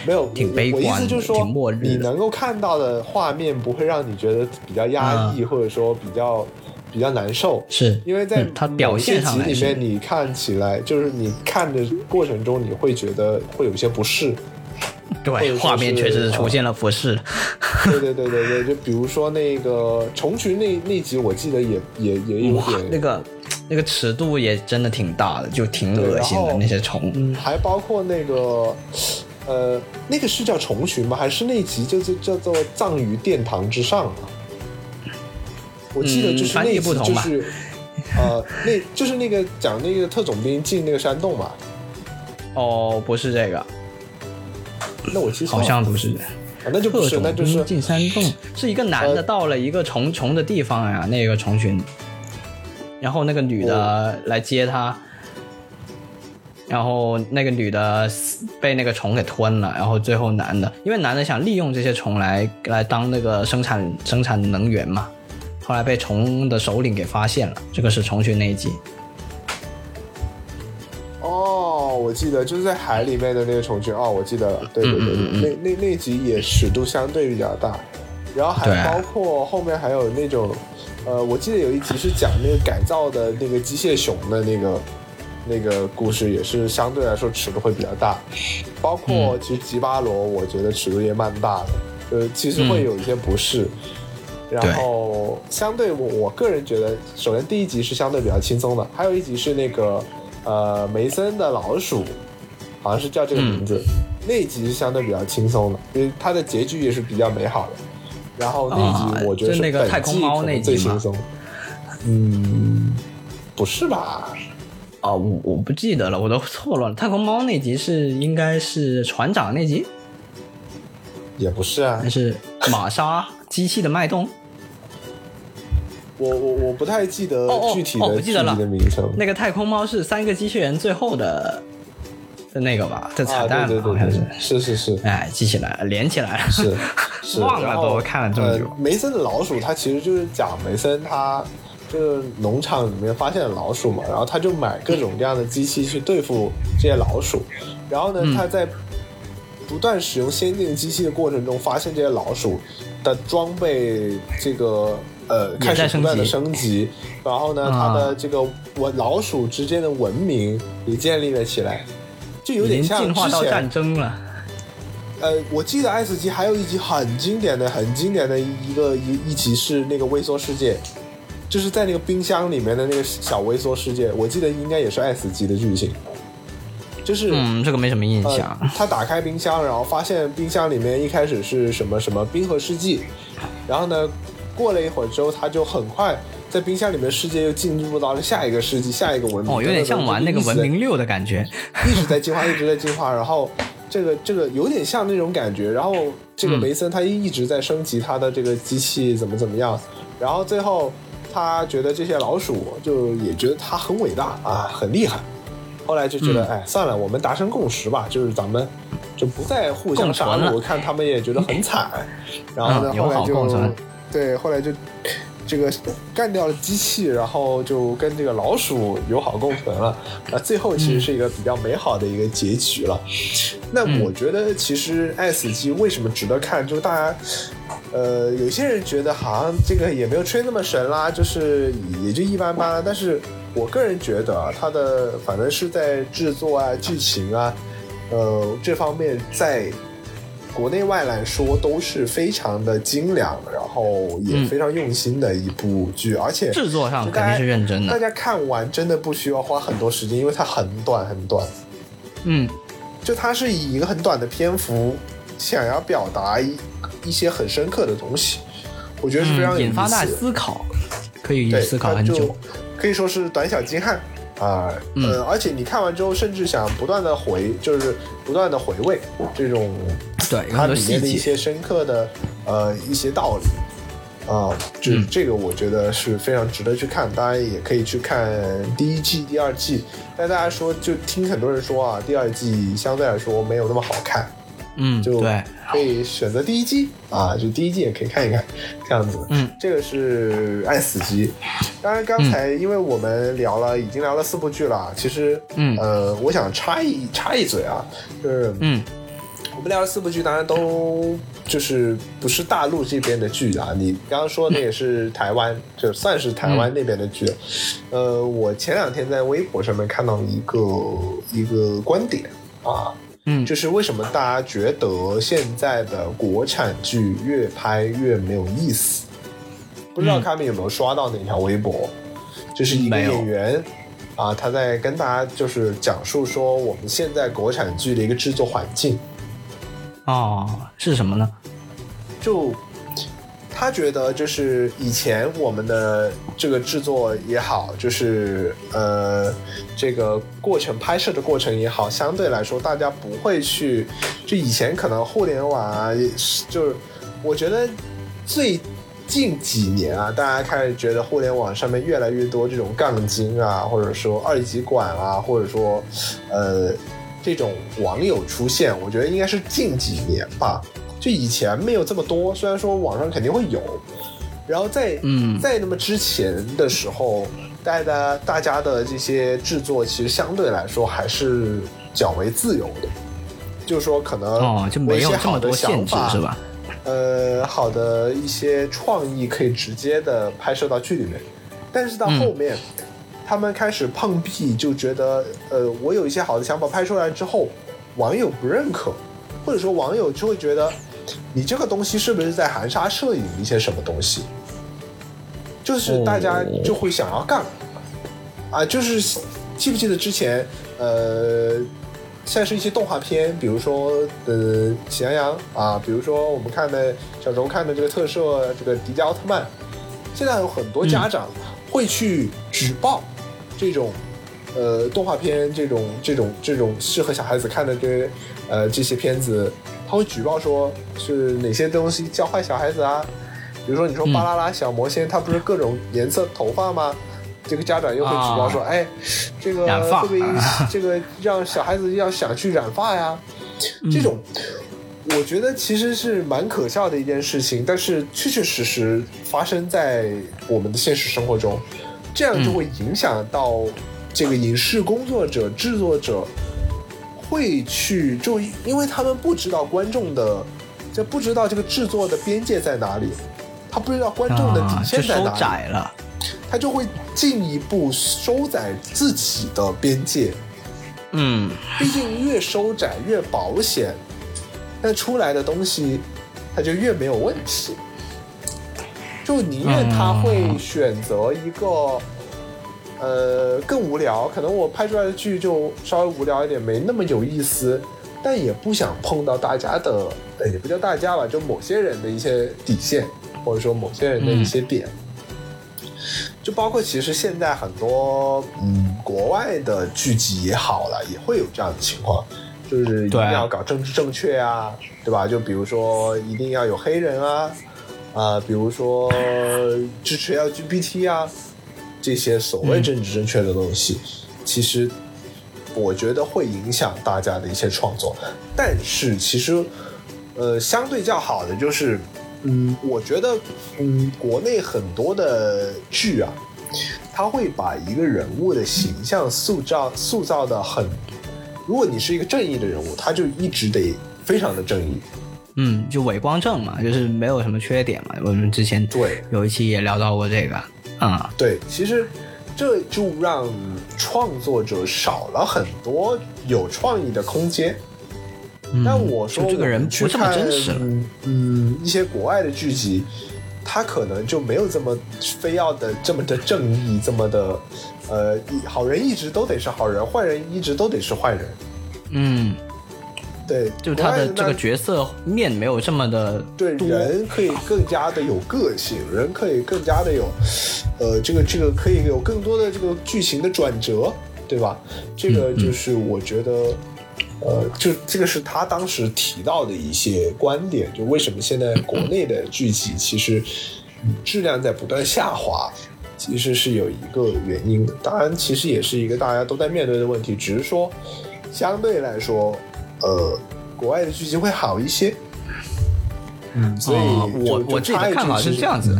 没有挺悲观我意思就是说你能够看到的画面不会让你觉得比较压啊抑，或者说比较比较难受。是因为在嗯它表现上来里面，你看起来就是你看的过程中，你会觉得会有一些不适。对，画面确实是出啊现了服饰。对对对对对，就比如说那个虫群那那集，我记得也也也有，点那个那个尺度也真的挺大的，就挺恶心的那些虫。嗯，还包括那个，呃，那个是叫虫群吗？还是那集就是叫做《葬于殿堂之上》啊？我记得就是那集译不同吧就是，呃，那就是那个讲那个特种兵进那个山洞嘛。哦，不是这个，那我记错好像不是。啊那就不是，那就是进山洞，是一个男的呃到了一个虫虫的地方呀，那个虫群，然后那个女的来接他，然后那个女的被那个虫给吞了，然后最后男的，因为男的想利用这些虫来来当那个生产生产能源嘛，后来被虫的首领给发现了，这个是虫群那一集。我记得就是在海里面的那个虫群哦，我记得了，对对对对，嗯嗯嗯那那那集也尺度相对比较大，然后还包括后面还有那种，呃，我记得有一集是讲那个改造的那个机械熊的那个那个故事，也是相对来说尺度会比较大，包括其实吉巴罗，我觉得尺度也蛮大的，呃，其实会有一些不适。然后，相对我我个人觉得，首先第一集是相对比较轻松的，还有一集是那个呃梅森的老鼠，好像是叫这个名字，那一集是相对比较轻松的，因为它的结局也是比较美好的。然后那集我觉得就是那个本太空猫那集吗最轻松。嗯，不是吧？哦，我我不记得了，我都错乱了。太空猫那集是应该是船长那集，也不是啊那，是玛莎机器的脉动？我我我不太记得具体的剧哦我记得了的名称。那个太空猫是三个机器人最后的的那个吧？的彩啊，蛋吧，对对好像是。对对，是是是。哎，记起来了，连起来了。是是，忘了都看了这么久呃。梅森的老鼠，它其实就是讲梅森他就是农场里面发现了老鼠嘛，然后他就买各种各样的机器去对付这些老鼠，然后呢，嗯他在不断使用先进机器的过程中，发现这些老鼠的装备这个。呃，开始不断的升升级，然后呢，啊它的这个文老鼠之间的文明也建立了起来，就有点像进化到战争了。呃，我记得 S 级还有一集很经典的、很经典的一个一一集是那个微缩世界，就是在那个冰箱里面的那个小微缩世界，我记得应该也是 S 级的剧情，就是。嗯，这个没什么印呃象。，他打开冰箱，然后发现冰箱里面一开始是什么什么冰河世纪，然后呢，过了一会儿之后，他就很快在冰箱里面世界又进入到了下一个世纪、下一个文明。哦，有点像玩那个文明六的感觉。一直在进化，一直在进化，然后这个这个有点像那种感觉，然后这个嗯梅森他一直在升级他的这个机器怎么怎么样，然后最后他觉得这些老鼠就也觉得他很伟大啊，很厉害，后来就觉得、嗯哎算了，我们达成共识吧，就是咱们就不再互相杀戮，我看他们也觉得很惨，然后呢，嗯后来就对，后来就。这个干掉了机器，然后就跟这个老鼠友好共存了。那最后其实是一个比较美好的一个结局了。那嗯我觉得其实《爱死机》为什么值得看，就是大家。呃，有些人觉得好像这个也没有吹那么神啦，就是也就一般般啦。但是我个人觉得啊，它的反正是在制作啊、剧情啊，呃这方面，在国内外来说都是非常的精良，然后也嗯非常用心的一部剧，而且制作上肯定是认真的。大家看完真的不需要花很多时间，因为它很短很短。嗯，就它是以一个很短的篇幅，想要表达一一些很深刻的东西，我觉得是非常有意思的。嗯引发大家思考，可以对，思考很久。可以说是短小精悍啊，嗯呃，而且你看完之后，甚至想不断的回，就是不断的回味这种对，它里面的一。些深刻的呃一些道理啊，这、嗯这个我觉得是非常值得去看，当然也可以去看第一季、第二季。但大家说，就听很多人说啊，第二季相对来说没有那么好看，嗯，就对，可以选择第一季啊，就第一季也可以看一看，这样子。嗯，这个是爱死机。当然，刚才因为我们聊了，已经聊了四部剧了，其实，嗯呃，我想插一插一嘴啊，就是，嗯，我们聊了四部剧，当然都就是不是大陆这边的剧啊。你刚刚说的也是台湾，就算是台湾那边的剧。呃，我前两天在微博上面看到一个一个观点啊，嗯就是为什么大家觉得现在的国产剧越拍越没有意思？不知道嗯他们有没有刷到那条微博？就是一个演员啊，他在跟大家就是讲述说我们现在国产剧的一个制作环境。哦，是什么呢？就他觉得，就是以前我们的这个制作也好，就是呃这个过程拍摄的过程也好，相对来说大家不会去，就以前可能互联网啊，就是我觉得最。近几年啊，大家开始觉得互联网上面越来越多这种杠精啊，或者说二极管啊，或者说，呃，这种网友出现，我觉得应该是近几年吧。就以前没有这么多，虽然说网上肯定会有，然后在嗯。在那么之前的时候，大家大家的这些制作其实相对来说还是较为自由的，就是说可能哦，就没有好的多限制想法是吧？呃，好的一些创意可以直接的拍摄到剧里面，但是到嗯后面，他们开始碰壁，就觉得呃，我有一些好的想法拍出来之后，网友不认可，或者说网友就会觉得你这个东西是不是在含沙射影一些什么东西？就是大家就会想要干，啊，就是记不记得之前呃。像是一些动画片，比如说呃《喜羊羊》啊，比如说我们看的小时候看的这个特摄这个迪迦奥特曼，现在有很多家长会去举报这种呃动画片这种这种这种适合小孩子看的这呃这些片子，他会举报说是哪些东西教坏小孩子啊，比如说你说巴啦啦小魔仙，它不是各种颜色头发吗？这个家长又会举报说，啊。哎，这个会不会 这个让小孩子要想去染发呀？嗯。这种，我觉得其实是蛮可笑的一件事情，但是确确实实发生在我们的现实生活中，这样就会影响到这个影视工作者、制作者会去，就因为他们不知道观众的，就不知道这个制作的边界在哪里，他不知道观众的底线在哪里。窄了。他就会进一步收窄自己的边界。嗯，毕竟越收窄越保险，那出来的东西它就越没有问题。就宁愿他会选择一个，呃，更无聊，可能我拍出来的剧就稍微无聊一点，没那么有意思，但也不想碰到大家的，呃，也不叫大家吧，就某些人的一些底线，或者说某些人的一些点。就包括其实现在很多嗯国外的剧集也好了，也会有这样的情况，就是一定要搞政治正确啊，对吧？就比如说一定要有黑人啊，啊、比如说支持 LGBT 啊，这些所谓政治正确的东西，其实我觉得会影响大家的一些创作。但是其实，呃，相对较好的就是，嗯，我觉得，嗯，国内很多的剧啊，他会把一个人物的形象塑造塑造的很，如果你是一个正义的人物，他就一直得非常的正义。嗯，就伪光正嘛，就是没有什么缺点嘛。我们之前对有一期也聊到过这个，啊、对，其实这就让创作者少了很多有创意的空间。嗯但我说就这个人去不这么看真实嗯，一些国外的剧集，他可能就没有这么非要的这么的正义，这么的呃，好人一直都得是好人，坏人一直都得是坏人。嗯，对，就他的这个角色面没有这么的对。人可以更加的有个性，人可以更加的有，呃，这个这个可以有更多的这个剧情的转折，对吧？这嗯个就是我觉得，呃，就这个是他当时提到的一些观点，就为什么现在国内的剧集其实嗯质量在不断下滑。其实是有一个原因的，当然，其实也是一个大家都在面对的问题，只是说相对来说，呃，国外的剧集会好一些。嗯，所以哦我我自己的看法是这样子，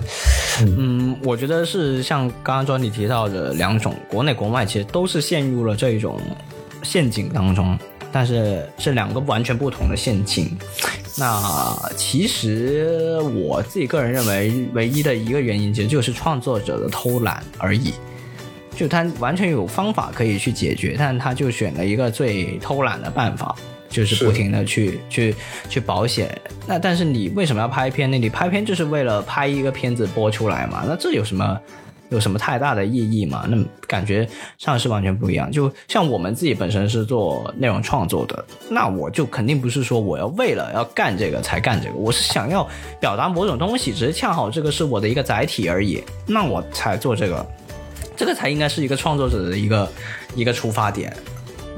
嗯嗯，我觉得是像刚刚专题提到的两种，国内国外其实都是陷入了这种陷阱当中，但是是两个完全不同的陷阱。那其实我自己个人认为，唯一的一个原因其实就是创作者的偷懒而已。就他完全有方法可以去解决，但他就选了一个最偷懒的办法。就是是不停的去去去保险。那但是你为什么要拍片呢？你拍片就是为了拍一个片子播出来嘛？那这有什么？有什么太大的意义吗？那感觉上是完全不一样。就像我们自己本身是做内容创作的，那我就肯定不是说我要为了要干这个才干这个，我是想要表达某种东西，只是恰好这个是我的一个载体而已，那我才做这个，这个才应该是一个创作者的一个一个出发点，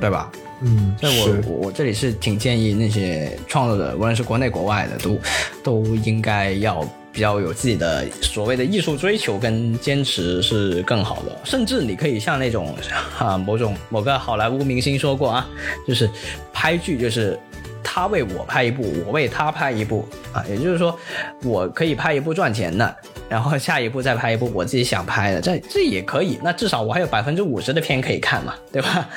对吧？嗯，所以我我我这里是挺建议那些创作者，无论是国内国外的，都都应该要比较有自己的所谓的艺术追求跟坚持是更好的。甚至你可以像那种啊某种某个好莱坞明星说过啊，就是拍剧就是。他为我拍一部，我为他拍一部啊，也就是说，我可以拍一部赚钱的，然后下一部再拍一部我自己想拍的，这这也可以。那至少我还有百分之五十的片可以看嘛，对吧？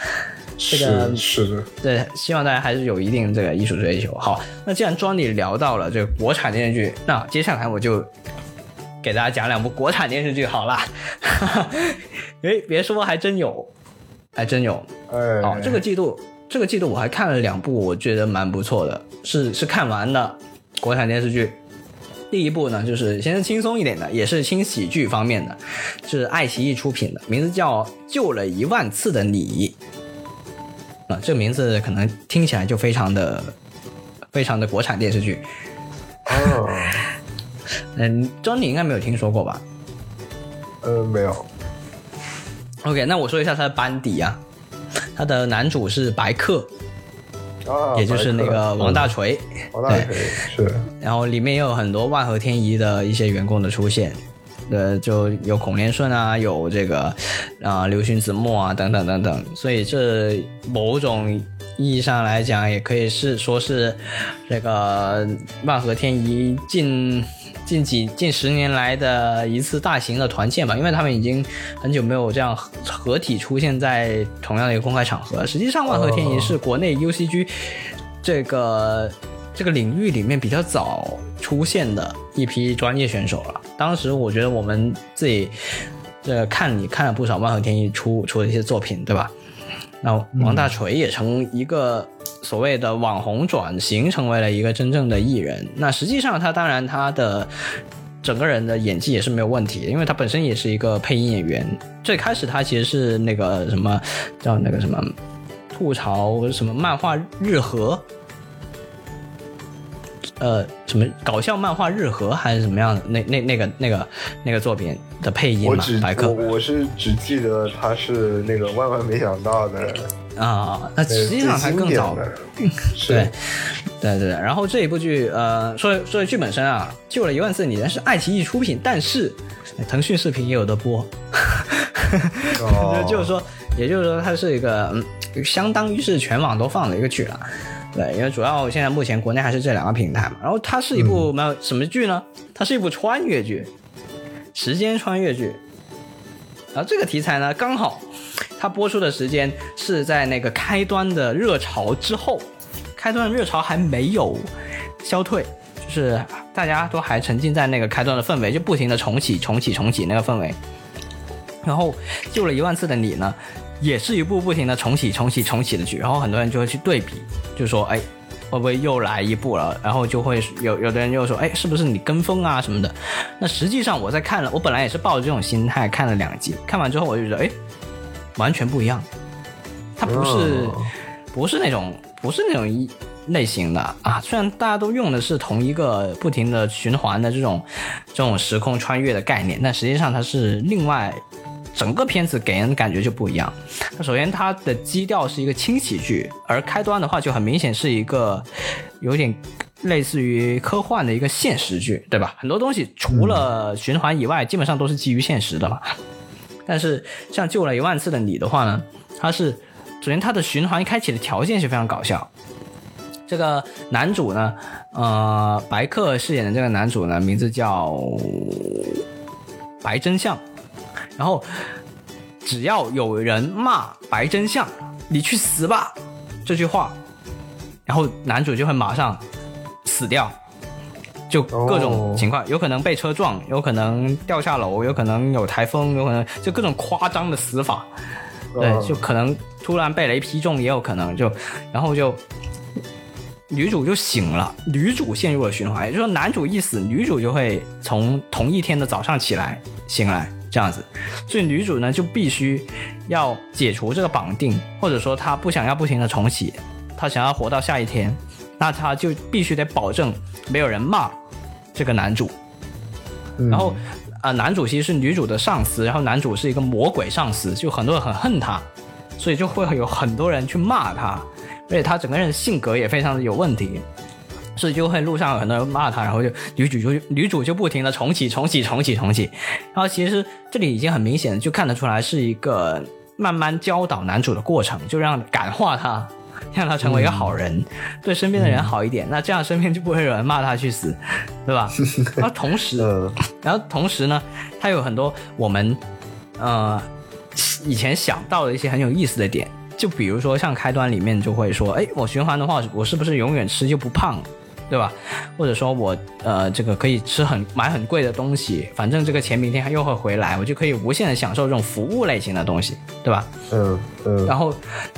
这个是是的，对，希望大家还是有一定这个艺术追求。好，那既然 Johnny 聊到了这个国产电视剧，那接下来我就给大家讲两部国产电视剧好啦。诶，别说，还真有，还真有。哎，好，这个季度，这个季度我还看了两部，我觉得蛮不错的，是是看完的国产电视剧。第一部呢，就是先轻松一点的，也是轻喜剧方面的，是爱奇艺出品的，名字叫《救了一万次的你》。啊，这个名字可能听起来就非常的、非常的国产电视剧。哦，嗯，张你应该没有听说过吧呃，没有，？OK，那我说一下他的班底啊，他的男主是白客，啊，也就是那个王大锤，锤，王大锤是，然后里面也有很多万和天宜的一些员工的出现，呃，就有孔连顺啊，有这个啊、刘勋子墨啊等等等等，所以这某种意义上来讲，也可以是说是这个万和天宜近近几近十年来的一次大型的团建吧，因为他们已经很久没有这样合合体出现在同样的一个公开场合。实际上，万和天宜是国内 UCG 这个这个领域里面比较早出现的一批专业选手了。当时我觉得我们自己这看你看了不少万和天一出出的一些作品，对吧？那王大锤也从一个所谓的网红转型成为了一个真正的艺人。那实际上他当然他的整个人的演技也是没有问题的，因为他本身也是一个配音演员。最开始他其实是那个什么叫那个什么吐槽什么漫画日和。呃，什么搞笑漫画日和还是什么样的？那那那个那个那个作品的配音嘛白客我我是只记得他是那个万万没想到的，啊，那呃实际上还更早 对，对对对。然后这一部剧，呃，说说剧本身啊，救了一万次你，人是爱奇艺出品，但是哎腾讯视频也有的播，哦 就是说，也就是说，它是一个嗯，相当于是全网都放的一个剧了。对，因为主要现在目前国内还是这两个平台嘛。然后它是一部没有什么剧呢？它是一部穿越剧，时间穿越剧。然后这个题材呢，刚好它播出的时间是在那个开端的热潮之后，开端的热潮还没有消退，就是大家都还沉浸在那个开端的氛围，就不停的重启、重启、重启那个氛围。然后救了一万次的你呢，也是一部不停的重启、重启、重启的剧，然后很多人就会去对比，就说哎。会不会又来一部了？然后就会有有的人又说，哎，是不是你跟风啊什么的？那实际上我在看了，我本来也是抱着这种心态看了两集，看完之后我就觉得，哎，完全不一样。它不是、哦不是那种不是那种一类型的啊，虽然大家都用的是同一个不停的循环的这种这种时空穿越的概念，但实际上它是另外整个片子给人感觉就不一样。首先它的基调是一个轻喜剧，而开端的话就很明显是一个有点类似于科幻的一个现实剧，对吧？很多东西除了循环以外，基本上都是基于现实的嘛。但是像救了一万次的你的话呢，它是首先它的循环开启的条件是非常搞笑。这个男主呢，呃，白客饰演的这个男主呢，名字叫白真相。然后只要有人骂白真相，你去死吧这句话，然后男主就会马上死掉。就各种情况，有可能被车撞，有可能掉下楼，有可能有台风，有可能就各种夸张的死法。对，哦就可能突然被雷劈中，也有可能就，然后就女主就醒了，女主陷入了循环，也就是说男主一死，女主就会从同一天的早上起来醒来这样子，所以女主呢就必须要解除这个绑定，或者说她不想要不停的重启，她想要活到下一天，那她就必须得保证没有人骂这个男主，然后啊、呃男主其实是女主的上司，然后男主是一个魔鬼上司，就很多人很恨他，所以就会有很多人去骂他，而且他整个人性格也非常的有问题，所以就会路上有很多人骂他，然后就女主就女主就不停的重启重启重启重启，然后其实这里已经很明显就看得出来是一个慢慢教导男主的过程，就让感化他。让他成为一个好人，对身边的人好一点，那这样身边就不会有人骂他去死，对吧？然后同时，嗯然后同时呢，他有很多我们呃以前想到的一些很有意思的点，就比如说像开端里面就会说，哎，我循环的话，我是不是永远吃就不胖，对吧？或者说我呃这个可以吃很买很贵的东西，反正这个钱明天又会回来，我就可以无限的享受这种服务类型的东西，对吧？嗯嗯然后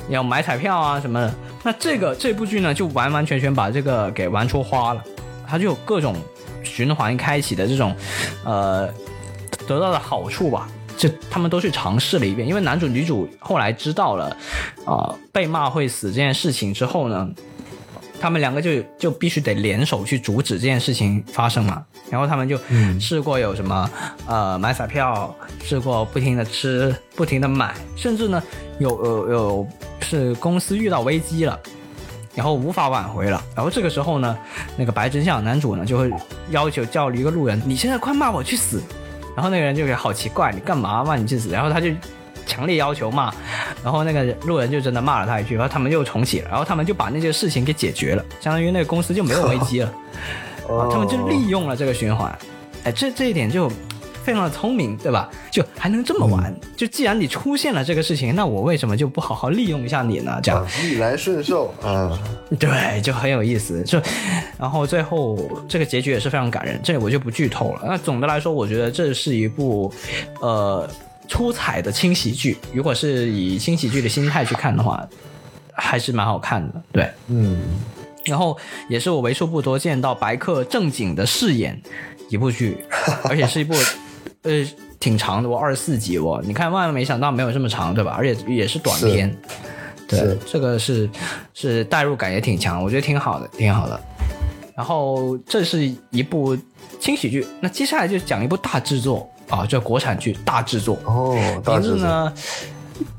要买彩票啊什么的。那这个这部剧呢，就完完全全把这个给玩出花了，它就有各种循环开启的这种，呃，得到的好处吧。这他们都去尝试了一遍，因为男主女主后来知道了，啊、被骂会死这件事情之后呢，他们两个就就必须得联手去阻止这件事情发生嘛。然后他们就试过有什么、呃买彩票，试过不停的吃，不停的买，甚至呢有有有是公司遇到危机了。然后无法挽回了，然后这个时候呢，那个白真相男主呢就会要求叫了一个路人，你现在快骂我去死，然后那个人就觉得好奇怪，你干嘛骂你去死？然后他就强烈要求骂，然后那个路人就真的骂了他一句，然后他们又重启了，然后他们就把那些事情给解决了，相当于那个公司就没有危机了，啊，他们就利用了这个循环，哎，这这一点就非常的聪明，对吧？就还能这么玩，就既然你出现了这个事情，那我为什么就不好好利用一下你呢？这样啊，逆来顺受啊，对，就很有意思。就，然后最后这个结局也是非常感人，这里我就不剧透了。那总的来说，我觉得这是一部呃出彩的轻喜剧。如果是以轻喜剧的心态去看的话，还是蛮好看的。对，嗯然后也是我为数不多见到白客正经的饰演一部剧，而且是一部呃挺长的我，二十四集哦。你看，万万没想到没有这么长，对吧？而且也是短片。对，这个是是代入感也挺强，我觉得挺好的，挺好的。然后这是一部轻喜剧，那接下来就讲一部大制作啊，这国产剧大制作，哦，大名字呢，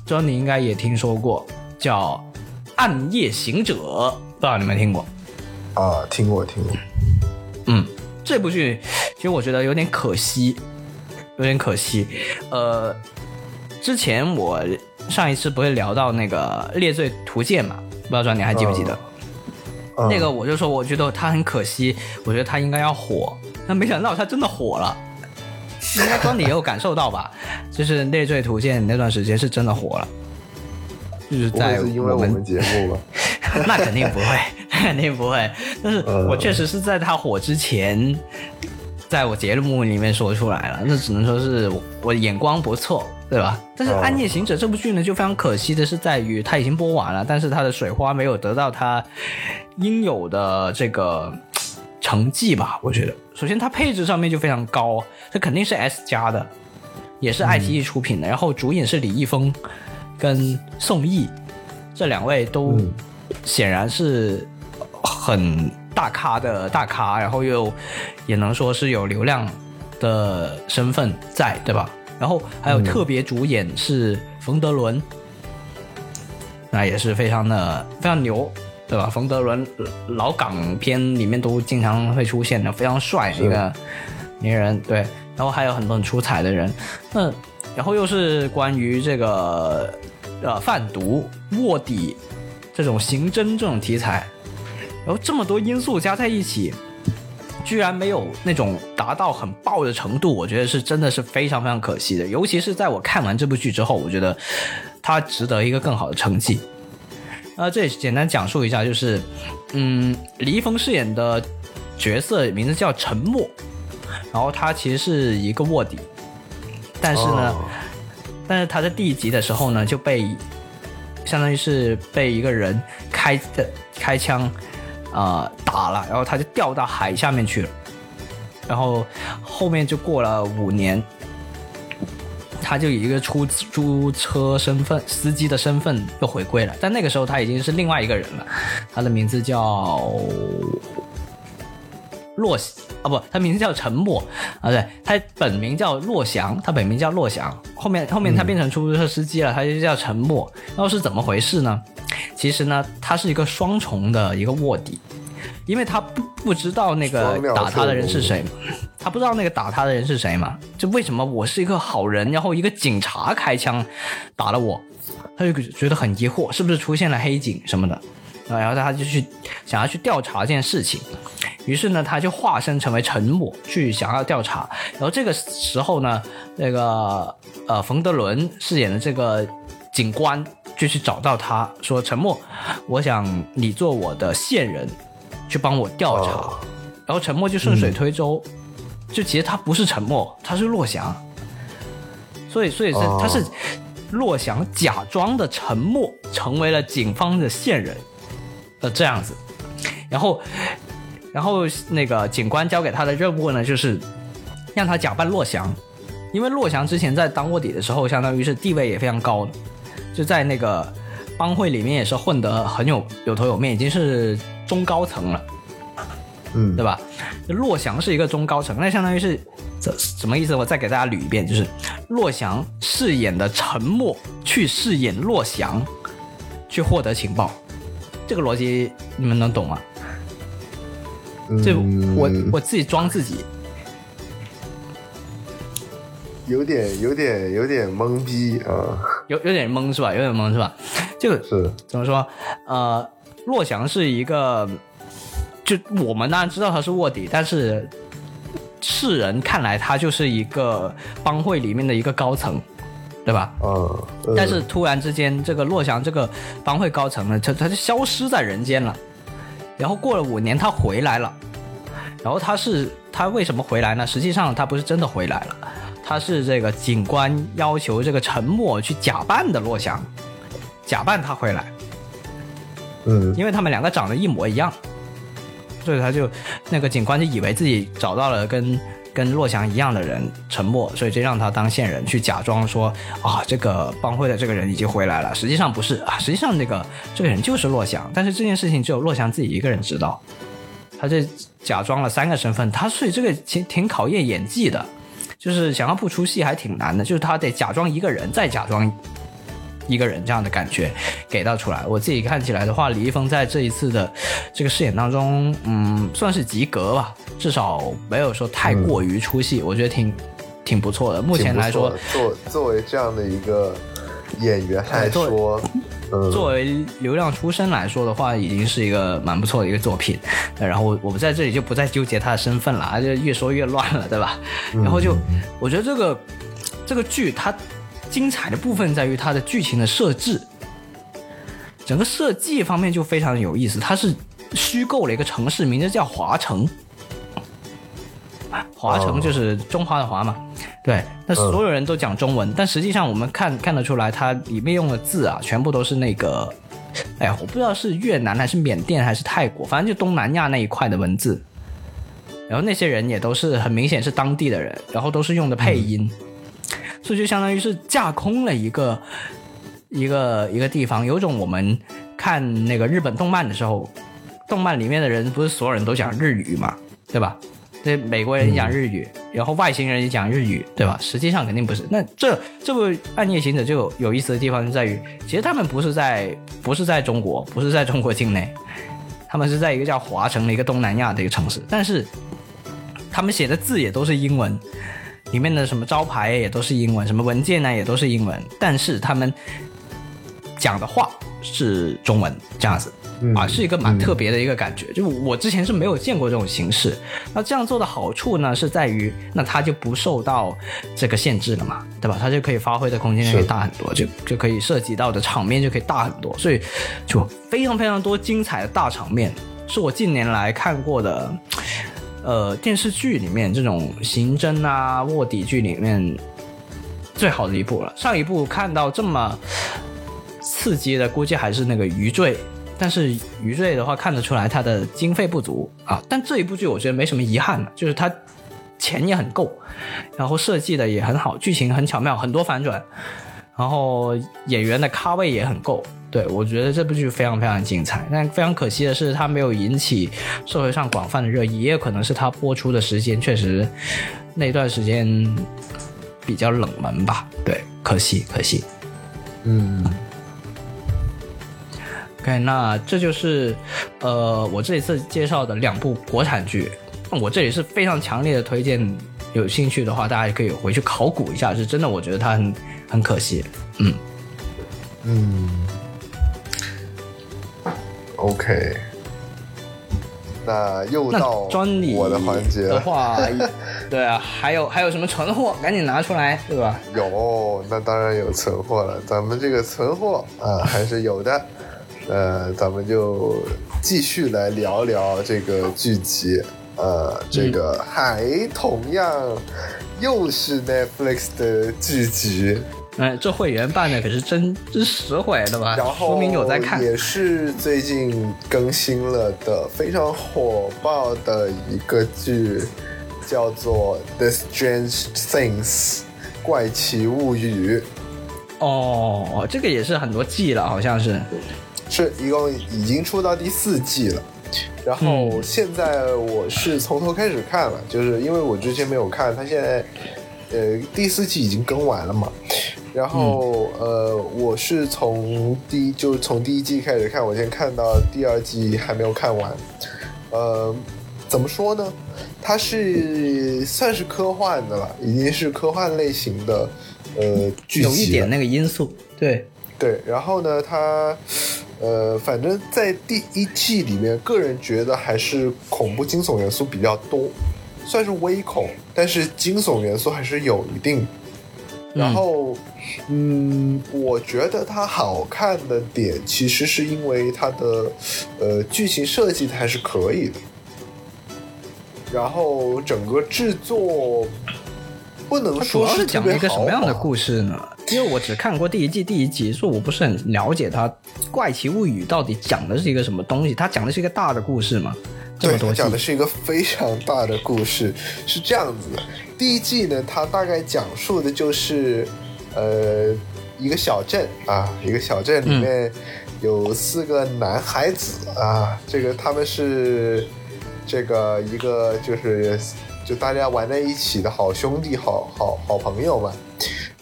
这你应该也听说过，叫《暗夜行者》，不知道你们听过？啊，听过听过，嗯，这部剧其实我觉得有点可惜，有点可惜。呃，之前我上一次不是聊到那个《猎罪图鉴》嘛，不知道庄你还记不记得？嗯那个我就说，我觉得他很可惜，我觉得他应该要火，但没想到他真的火了。应该庄你也有感受到吧？就是《猎罪图鉴》那段时间是真的火了，就是在是因为我们节目吧？那肯定不会，那 肯定不会。但是呃我确实是在他火之前，在我节目里面说出来了，那只能说是我我眼光不错，对吧？但是《哦暗夜行者》这部剧呢，就非常可惜的是在于它已经播完了，但是它的水花没有得到它应有的这个嘖成绩吧？我觉得，首先它配置上面就非常高，这肯定是 S 加的，也是爱奇艺出品的，然后主演是李易峰跟宋轶这两位都嗯显然是很大咖的大咖，然后又也能说是有流量的身份在，对吧？然后还有特别主演是冯德伦，那也是非常的非常牛，对吧？冯德伦老港片里面都经常会出现的，非常帅是一个名人，对。然后还有很多很出彩的人，那然后又是关于这个呃贩毒、卧底这种刑侦这种题材，然后这么多因素加在一起，居然没有那种达到很爆的程度，我觉得是真的是非常非常可惜的。尤其是在我看完这部剧之后，我觉得它值得一个更好的成绩。那这里简单讲述一下，就是，嗯，李易峰饰演的角色名字叫沉默，然后他其实是一个卧底，但是呢，哦但是他在第一集的时候呢，就被相当于是被一个人开的开枪呃打了，然后他就掉到海下面去了，然后后面就过了五年。他就以一个出租车身份、司机的身份又回归了，但那个时候他已经是另外一个人了，他的名字叫洛啊不，他名字叫陈默啊，对他本名叫洛翔，他本名叫洛翔，后面后面他变成出租车司机了，他就叫陈默。然后是怎么回事呢？其实呢，他是一个双重的一个卧底。因为他不不知道那个打他的人是谁，他不知道那个打他的人是谁嘛？就为什么我是一个好人，然后一个警察开枪打了我，他就觉得很疑惑，是不是出现了黑警什么的？啊，然后他就去想要去调查这件事情，于是呢，他就化身成为沉默去想要调查。然后这个时候呢，那个呃冯德伦饰演的这个警官就去找到他说：“沉默，我想你做我的线人。”去帮我调查，然后沉默就顺水推舟，就其实他不是沉默，他是洛翔，所以所以是他是洛翔假装的沉默成为了警方的线人，呃这样子，然后然后那个警官交给他的任务呢，就是让他假扮洛翔，因为洛翔之前在当卧底的时候，相当于是地位也非常高的，就在那个帮会里面也是混得很有有头有面，已经是。中高层了，嗯，对吧？洛翔是一个中高层，那相当于是这什么意思？我再给大家捋一遍，就是洛翔饰演的沉默去饰演洛翔，去获得情报，这个逻辑你们能懂吗？这我我自己装自己，有点有点有点懵逼啊，有有点懵是吧？有点懵是吧？就是怎么说？呃。洛翔是一个，就我们当然知道他是卧底，但是世人看来他就是一个帮会里面的一个高层，对吧？嗯。但是突然之间，这个洛翔这个帮会高层呢，他他就消失在人间了。然后过了五年，他回来了。然后他是他为什么回来呢？实际上他不是真的回来了，他是这个警官要求这个陈默去假扮的洛翔，假扮他回来。嗯，因为他们两个长得一模一样，所以他就那个警官就以为自己找到了跟跟洛翔一样的人陈默，所以就让他当线人去假装说啊，这个帮会的这个人已经回来了。实际上不是啊，实际上那个这个人就是洛翔，但是这件事情只有洛翔自己一个人知道。他这假装了三个身份，他所以这个挺挺考验演技的，就是想要不出戏还挺难的，就是他得假装一个人，再假装。一个人这样的感觉给到出来，我自己看起来的话，李易峰在这一次的这个饰演当中，嗯，算是及格吧，至少没有说太过于出戏，我觉得挺挺不错的。目前来说，作作为这样的一个演员来说，作为流量出身来说的话，已经是一个蛮不错的一个作品。然后我们在这里就不再纠结他的身份了，就越说越乱了，对吧？然后就我觉得这个这个剧它。精彩的部分在于它的剧情的设置，整个设计方面就非常有意思。它是虚构了一个城市，名字叫华城，华城就是中华的华嘛。对，那所有人都讲中文，但实际上我们看看得出来，它里面用的字啊，全部都是那个，哎呀，我不知道是越南还是缅甸还是泰国，反正就东南亚那一块的文字。然后那些人也都是很明显是当地的人，然后都是用的配音。所以就相当于是架空了一个一个一个地方，有种我们看那个日本动漫的时候，动漫里面的人不是所有人都讲日语嘛，对吧？这美国人讲日语，然后外星人也讲日语，对吧？实际上肯定不是。那这这部《暗夜行者》就有有意思的地方就在于，其实他们不是在不是在中国，不是在中国境内，他们是在一个叫华城的一个东南亚的一个城市，但是他们写的字也都是英文。里面的什么招牌也都是英文，什么文件呢也都是英文，但是他们讲的话是中文这样子啊，是一个蛮特别的一个感觉。就我之前是没有见过这种形式。那这样做的好处呢，是在于那它就不受到这个限制了嘛，对吧？它就可以发挥的空间就可以大很多，就就可以涉及到的场面就可以大很多，所以就非常非常多精彩的大场面，是我近年来看过的。呃，电视剧里面这种刑侦啊、卧底剧里面最好的一部了。上一部看到这么刺激的，估计还是那个《余罪》但是余罪的话看得出来他的经费不足啊。但这一部剧我觉得没什么遗憾的，就是他钱也很够，然后设计的也很好，剧情很巧妙，很多反转，然后演员的咖位也很够。对我觉得这部剧非常非常精彩，但非常可惜的是，它没有引起社会上广泛的热议，也有可能是它播出的时间确实那段时间比较冷门吧。对，可惜可惜。嗯 OK，那这就是呃我这一次介绍的两部国产剧，我这里是非常强烈的推荐，有兴趣的话大家也可以回去考古一下，是真的，我觉得它很很可惜。嗯，嗯，OK，那又到我的环节了。的话，对啊，还有还有什么存货，赶紧拿出来，对吧？有，那当然有存货了。咱们这个存货啊，还是有的。呃，咱们就继续来聊聊这个剧集。呃，这个还同样又是 Netflix 的剧集，哎，这会员办的可是真真实惠，对吧？然后说明有在看。也是最近更新了的非常火爆的一个剧，叫做《The Strange Things》怪奇物语。哦，这个也是很多季了，好像是。是一共已经出到第四季了，然后嗯。现在我是从头开始看了，就是因为我之前没有看，它现在呃第四季已经更完了嘛，然后、呃我是从第一就是从第一季开始看，我先看到第二季还没有看完，呃怎么说呢？它是算是科幻的了，已经是科幻类型的呃剧有一点那个因素，对，对，然后呢，它，呃，反正在第一季里面，个人觉得还是恐怖惊悚元素比较多，算是微恐，但是惊悚元素还是有一定。然后，嗯，我觉得它好看的点，其实是因为它的，呃，剧情设计还是可以的。然后整个制作不能说是讲一个什么样的故事呢？因为我只看过第一季第一集，所以我不是很了解它《怪奇物语》到底讲的是一个什么东西。它讲的是一个大的故事嘛？这对，讲的是一个非常大的故事，是这样子的。第一季呢，它大概讲述的就是，呃，一个小镇啊，一个小镇里面有四个男孩子啊，这个他们是这个一个就是就大家玩在一起的好兄弟、好好好朋友嘛。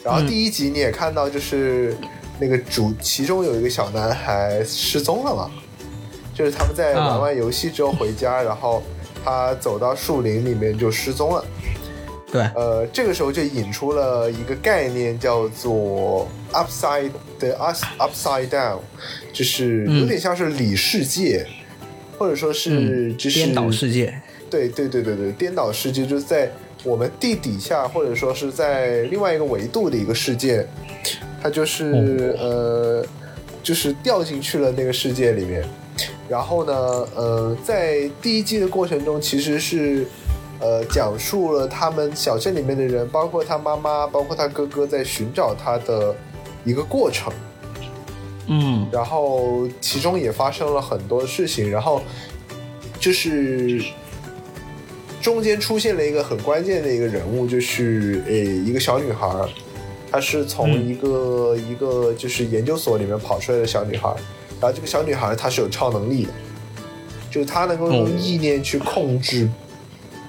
然后第一集你也看到，就是那个主其中有一个小男孩失踪了嘛。就是他们在玩完游戏之后回家，然后他走到树林里面就失踪了。对，呃，这个时候就引出了一个概念，叫做 upside 的 us upside down，就是有点像是里世界，或者说是就是嗯颠倒世界。对对对对对，颠倒世界就是在我们地底下，或者说是在另外一个维度的一个世界，它就是、呃，就是掉进去了那个世界里面。然后呢，呃，在第一季的过程中，其实是呃讲述了他们小镇里面的人，包括他妈妈，包括他哥哥，在寻找他的一个过程。嗯然后其中也发生了很多事情，然后就是中间出现了一个很关键的一个人物，就是诶一个小女孩儿，她是从嗯一个、一个就是研究所里面跑出来的小女孩儿，然后这个小女孩她是有超能力的，就是她能够用哦意念去控制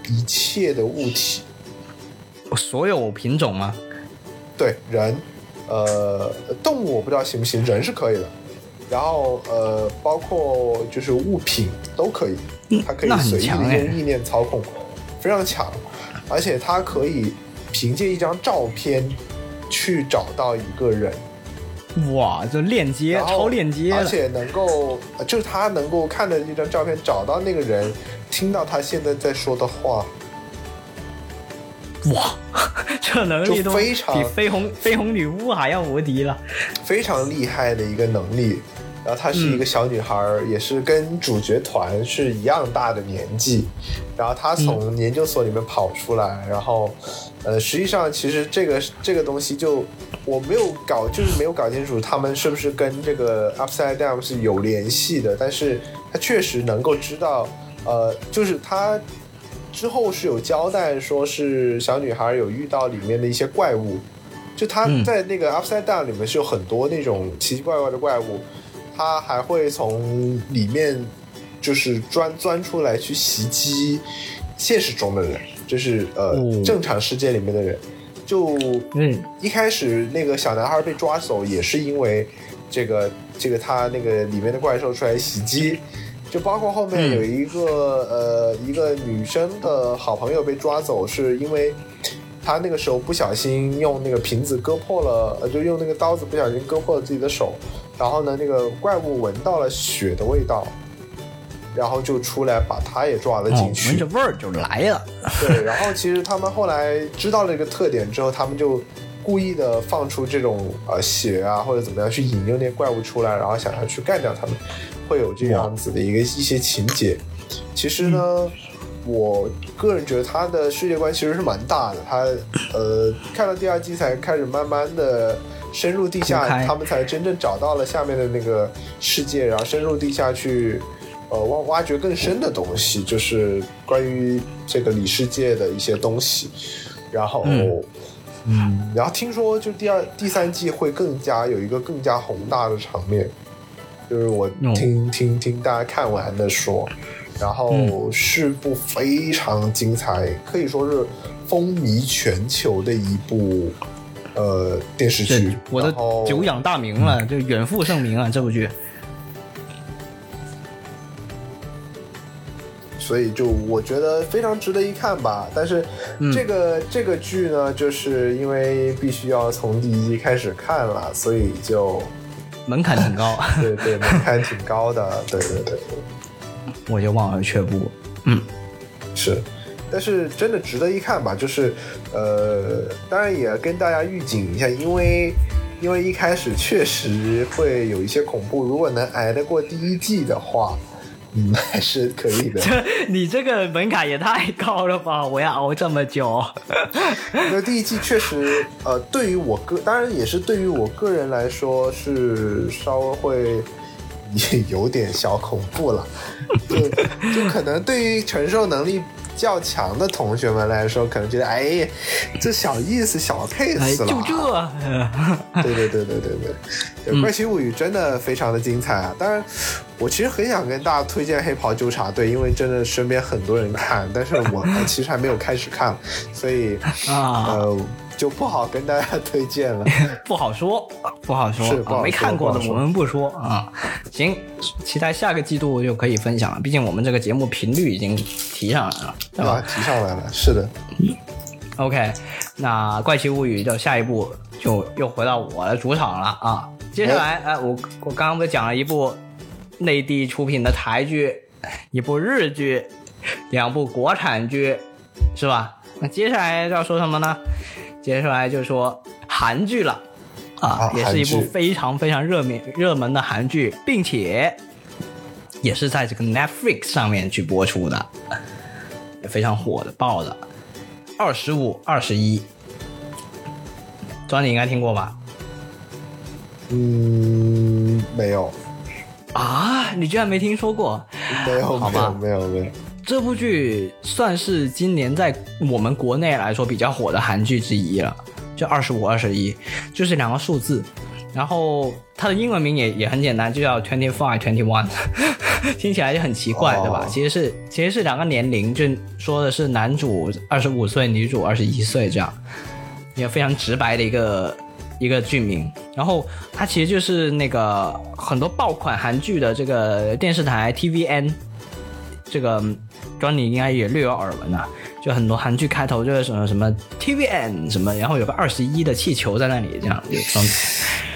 一切的物体，所有品种吗？对人，呃，动物我不知道行不行，人是可以的。然后呃，包括就是物品都可以，它可以随意的用意念操控，非常强。而且它可以凭借一张照片去找到一个人，哇，这链接超链接，而且能够呃就是他能够看着这张照片找到那个人，听到他现在在说的话，哇，这能力都非常比绯红绯红女巫还要无敌了。非常厉害的一个能力。然后她是一个小女孩儿，也是跟主角团是一样大的年纪，然后她从研究所里面跑出来，然后，呃，实际上其实这个这个东西就我没有搞，就是没有搞清楚他们是不是跟这个 Upside Down 是有联系的，但是她确实能够知道，呃，就是她之后是有交代，说是小女孩有遇到里面的一些怪物。就他嗯。在那个 Upside Down 里面是有很多那种奇奇怪怪的怪物，他还会从里面就是钻钻出来去袭击现实中的人，就是呃、哦。正常世界里面的人。就嗯。一开始那个小男孩被抓走，也是因为这个这个他那个里面的怪兽出来袭击，就包括后面嗯有一个、呃一个女生的好朋友被抓走，是因为他那个时候不小心用那个瓶子割破了，呃，就用那个刀子不小心割破了自己的手，然后呢，那个怪物闻到了血的味道，然后就出来把他也抓了哦进，去。闻着味儿就来了。对，然后其实他们后来知道了这个特点之后，他们就故意的放出这种呃血啊或者怎么样去引诱那些怪物出来，然后想要去干掉他们，会有这样子的一个一些情节。其实呢，我个人觉得他的世界观其实是蛮大的，他呃看到第二季才开始慢慢的。深入地下，他们才真正找到了下面的那个世界，然后深入地下去，呃，挖挖掘更深的东西，就是关于这个里世界的一些东西。然后，嗯嗯然后听说就第二、第三季会更加有一个更加宏大的场面，就是我哦听、听听大家看完的说，然后嗯是部非常精彩，可以说是风靡全球的一部呃电视剧。我的久仰大名了，就远赴盛名啊！这部剧，所以就我觉得非常值得一看吧。但是嗯这个、这个剧呢，就是因为必须要从第一季开始看了，所以就门槛挺高，对对门槛挺高的，对对对，我就望而却步。嗯，是。但是真的值得一看吧，就是呃，当然也跟大家预警一下，因为因为一开始确实会有一些恐怖，如果能挨得过第一季的话，嗯，还是可以的。你这个门槛也太高了吧！我要熬这么久。因为第一季确实，呃，对于我个，当然也是对于我个人来说是稍微会也有点小恐怖了，就就可能对于承受能力较强的同学们来说，可能觉得哎，这小意思小哎，case 了，就这，对对对对对对，《怪奇 物语》真的非常的精彩啊！当然，我其实很想跟大家推荐《黑袍纠察队》，因为真的身边很多人看，但是我我其实还没有开始看，所以啊。呃就不好跟大家推荐了。不好说，不好说，是不好说啊没看过的我们不说啊。行，期待下个季度就可以分享了，毕竟我们这个节目频率已经提上来了，对吧啊，提上来了，是的，？OK，那《怪奇物语》的下一步就又回到我的主场了啊。接下来，哎、我我刚刚不是讲了一部内地出品的台剧，一部日剧，两部国产剧，是吧？那接下来要说什么呢？接下来就说韩剧了啊啊，也是一部非常非常热门热门的韩剧，并且也是在这个 Netflix 上面去播出的，也非常火的爆的。二十五、二十一，庄你应该听过吧？嗯，没有，啊，你居然没听说过？没有，没有，没有，没有。这部剧算是今年在我们国内来说比较火的韩剧之一了，就二十五、二十一，就是两个数字。然后它的英文名也也很简单，就叫 twenty five twenty one，听起来就很奇怪，哦对吧？其实是其实是两个年龄，就说的是男主二十五岁，女主二十一岁这样，一个非常直白的一个一个剧名。然后它其实就是那个很多爆款韩剧的这个电视台 TVN 这个庄你应该也略有耳闻啊，就很多韩剧开头就是什么什么 TVN 什么，然后有个二十一的气球在那里，这样就装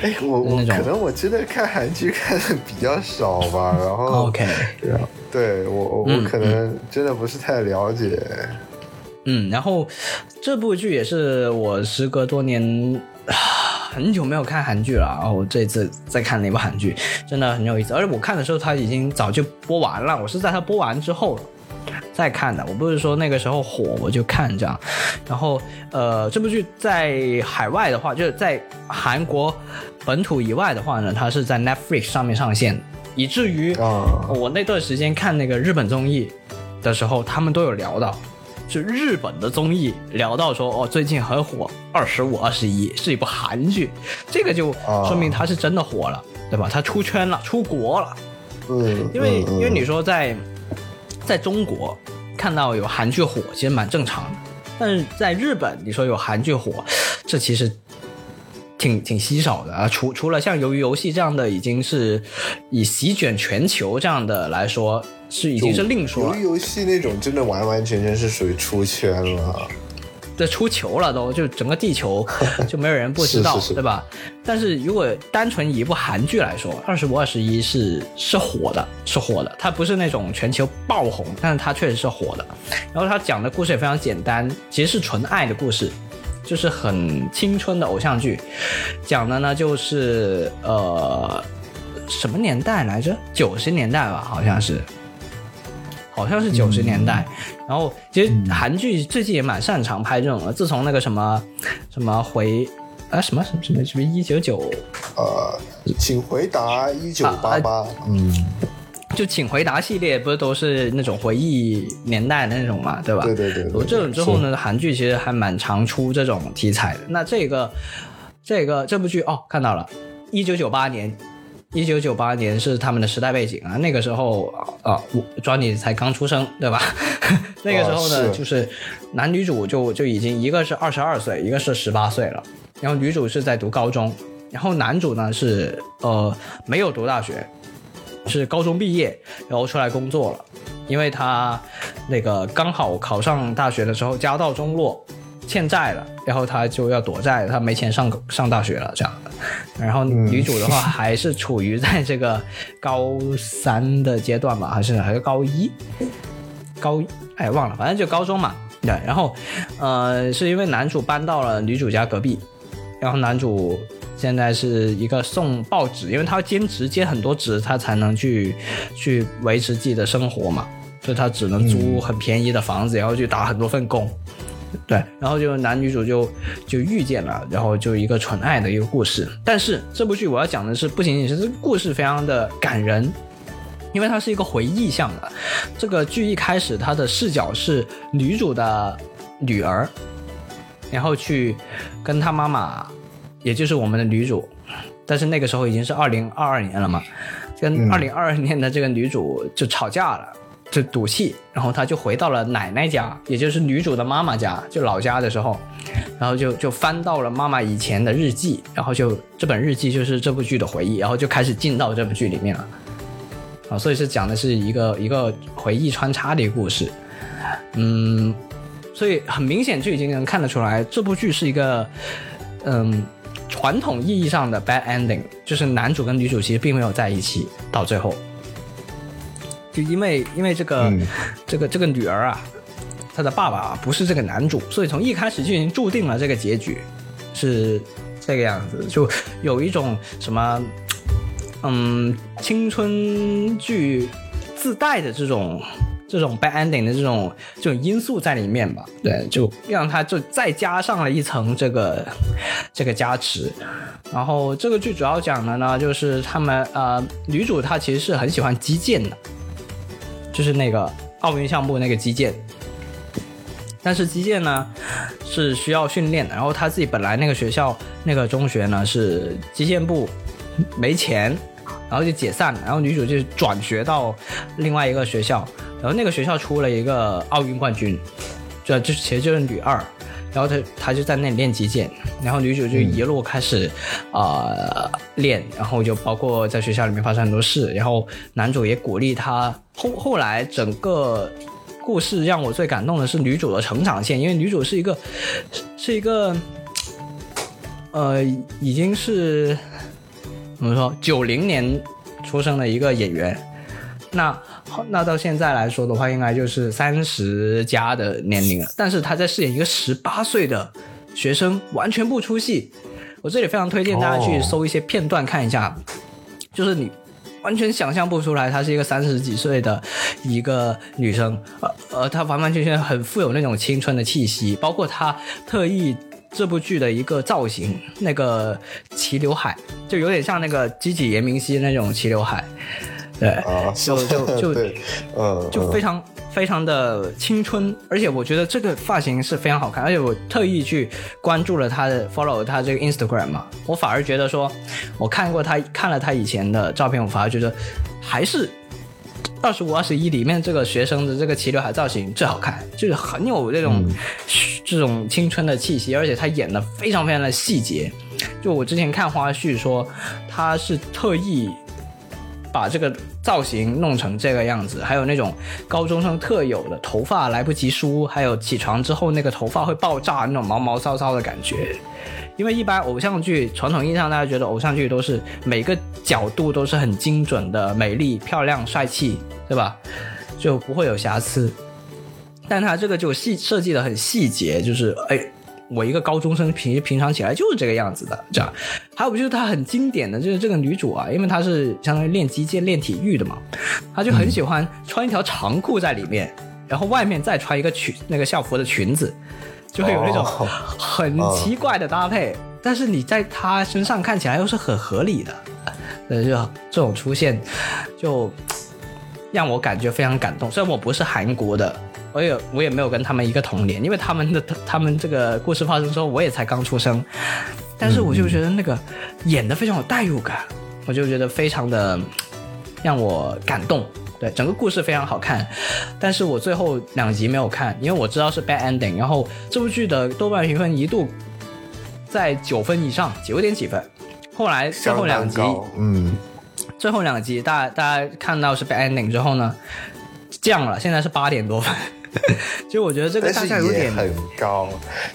哎，我我那种。可能我真的看韩剧看的比较少吧，然后 OK，然后对我我可能真的不是太了解。嗯，然后这部剧也是我时隔多年啊很久没有看韩剧了，然后我这次再看那部韩剧，真的很有意思。而且我看的时候，它已经早就播完了，我是在它播完之后再看的，我不是说那个时候火我就看这样。然后呃，这部剧在海外的话，就是在韩国本土以外的话呢，它是在 Netflix 上面上线，以至于我那段时间看那个日本综艺的时候，他们都有聊到。就日本的综艺聊到说哦，最近很火，《二十五二十一》是一部韩剧，这个就啊说明它是真的火了，对吧？它出圈了，出国了。嗯，因为、嗯因为你说在在中国看到有韩剧火，其实蛮正常的，但是在日本你说有韩剧火，这其实挺挺稀少的啊。除除了像《鱿鱼游戏》这样的，已经是以席卷全球这样的来说，是已经是另说了鱿鱼。游戏那种真的完完全全是属于出圈了。对，出球了都，就整个地球 就没有人不知道，是是是对吧？但是如果单纯以一部韩剧来说，《二十五二十一》是是火的，是火的。它不是那种全球爆红，但是它确实是火的。然后它讲的故事也非常简单，其实是纯爱的故事，就是很青春的偶像剧。讲的呢就是呃什么年代来着？九十年代吧，好像是。好像是九十年代，然后其实韩剧最近也蛮擅长拍这种的。自从那个什么什么回啊什么什么什么什么一九九，呃，请回答一九八啊八。嗯，就请回答系列不是都是那种回忆年代的那种嘛，对吧？对对对对有这种之后呢，韩剧其实还蛮常出这种题材的。那这个这个这部剧哦，看到了，一九九八年。一九九八年是他们的时代背景啊，那个时候啊，我 Johnny 才刚出生，对吧？那个时候呢，哦是就是男女主就就已经一个是二十二岁，一个是十八岁了，然后女主是在读高中，然后男主呢是呃没有读大学，是高中毕业，然后出来工作了，因为他那个刚好考上大学的时候家道中落，欠债了，然后他就要躲债，他没钱上上大学了这样。然后女主的话还是处于在这个高三的阶段吧，还是还是高一，高一哎忘了，反正就高中嘛。对，然后呃是因为男主搬到了女主家隔壁，然后男主现在是一个送报纸，因为他要兼职接很多职，他才能去去维持自己的生活嘛，所以他只能租很便宜的房子，然后去打很多份工。对，然后就男女主就就遇见了，然后就一个纯爱的一个故事。但是这部剧我要讲的是，不仅仅是这个故事非常的感人，因为它是一个回忆向的。这个剧一开始它的视角是女主的女儿，然后去跟她妈妈，也就是我们的女主，但是那个时候已经是二零二二年了嘛，跟二零二二年的这个女主就吵架了。就赌气，然后她就回到了奶奶家，也就是女主的妈妈家，就老家的时候，然后就就翻到了妈妈以前的日记，然后就这本日记就是这部剧的回忆，然后就开始进到这部剧里面了，啊，所以是讲的是一个一个回忆穿插的一个故事，嗯，所以很明显就已经能看得出来，这部剧是一个嗯传统意义上的 bad ending，就是男主跟女主其实并没有在一起到最后。就因为因为这个、嗯这个这个女儿啊，她的爸爸啊不是这个男主，所以从一开始就已经注定了这个结局是这个样子，就有一种什么嗯青春剧自带的这种这种 bad ending 的这种这种因素在里面吧，对，就让它就再加上了一层这个这个加持。然后这个剧主要讲的呢，就是他们呃女主她其实是很喜欢击剑的。就是那个奥运项目那个击剑，但是击剑呢是需要训练的。然后他自己本来那个学校那个中学呢是击剑部没钱，然后就解散了。然后女主就转学到另外一个学校，然后那个学校出了一个奥运冠军，这就其实就是女二。然后她她就在那里练击剑，然后女主就一路开始啊、呃练，然后就包括在学校里面发生很多事，然后男主也鼓励她。后后来整个故事让我最感动的是女主的成长线，因为女主是一个是是一个呃已经是怎么说九零年出生的一个演员，那那到现在来说的话，应该就是三十加的年龄了。但是她在饰演一个十八岁的学生，完全不出戏，我这里非常推荐大家去哦搜一些片段看一下，就是你完全想象不出来，她是一个三十几岁的一个女生，呃呃，她完完全全很富有那种青春的气息，包括她特意。这部剧的一个造型，那个齐刘海，就有点像那个吉吉严明熙那种齐刘海，对，啊，就就就 对，嗯，嗯就非常非常的青春，而且我觉得这个发型是非常好看，而且我特意去关注了他的 follow 他这个 Instagram 嘛，我反而觉得说，我看过他看了他以前的照片，我反而觉得还是。二十五、二十一里面这个学生的这个齐刘海造型最好看，就是很有这种、这种青春的气息，而且他演的非常非常的细节。就我之前看花絮说，他是特意把这个造型弄成这个样子，还有那种高中生特有的头发来不及梳，还有起床之后那个头发会爆炸那种毛毛糙糙的感觉。因为一般偶像剧传统意义上，大家觉得偶像剧都是每个角度都是很精准的、美丽、漂亮、帅气，对吧？就不会有瑕疵。但他这个就细设计的很细节，就是哎，我一个高中生平平常起来就是这个样子的，这样。还有就是她很经典的，就是这个女主啊，因为她是相当于练击剑、练体育的嘛，她就很喜欢穿一条长裤在里面，然后外面再穿一个裙那个校服的裙子，就会有那种哦很奇怪的搭配，但是你在她身上看起来又是很合理的，呃，就这种出现就让我感觉非常感动。虽然我不是韩国的，我也我也没有跟他们一个童年，因为他们的他们这个故事发生之后，我也才刚出生，但是我就觉得那个演的非常有代入感，我就觉得非常的让我感动。对，整个故事非常好看，但是我最后两集没有看，因为我知道是 bad ending。然后这部剧的豆瓣评分一度在九分以上，九点几分。后来最后两集，嗯，最后两集大大家看到是 bad ending 之后呢，降了，现在是八点多分。就我觉得这个大但是家有点也很高，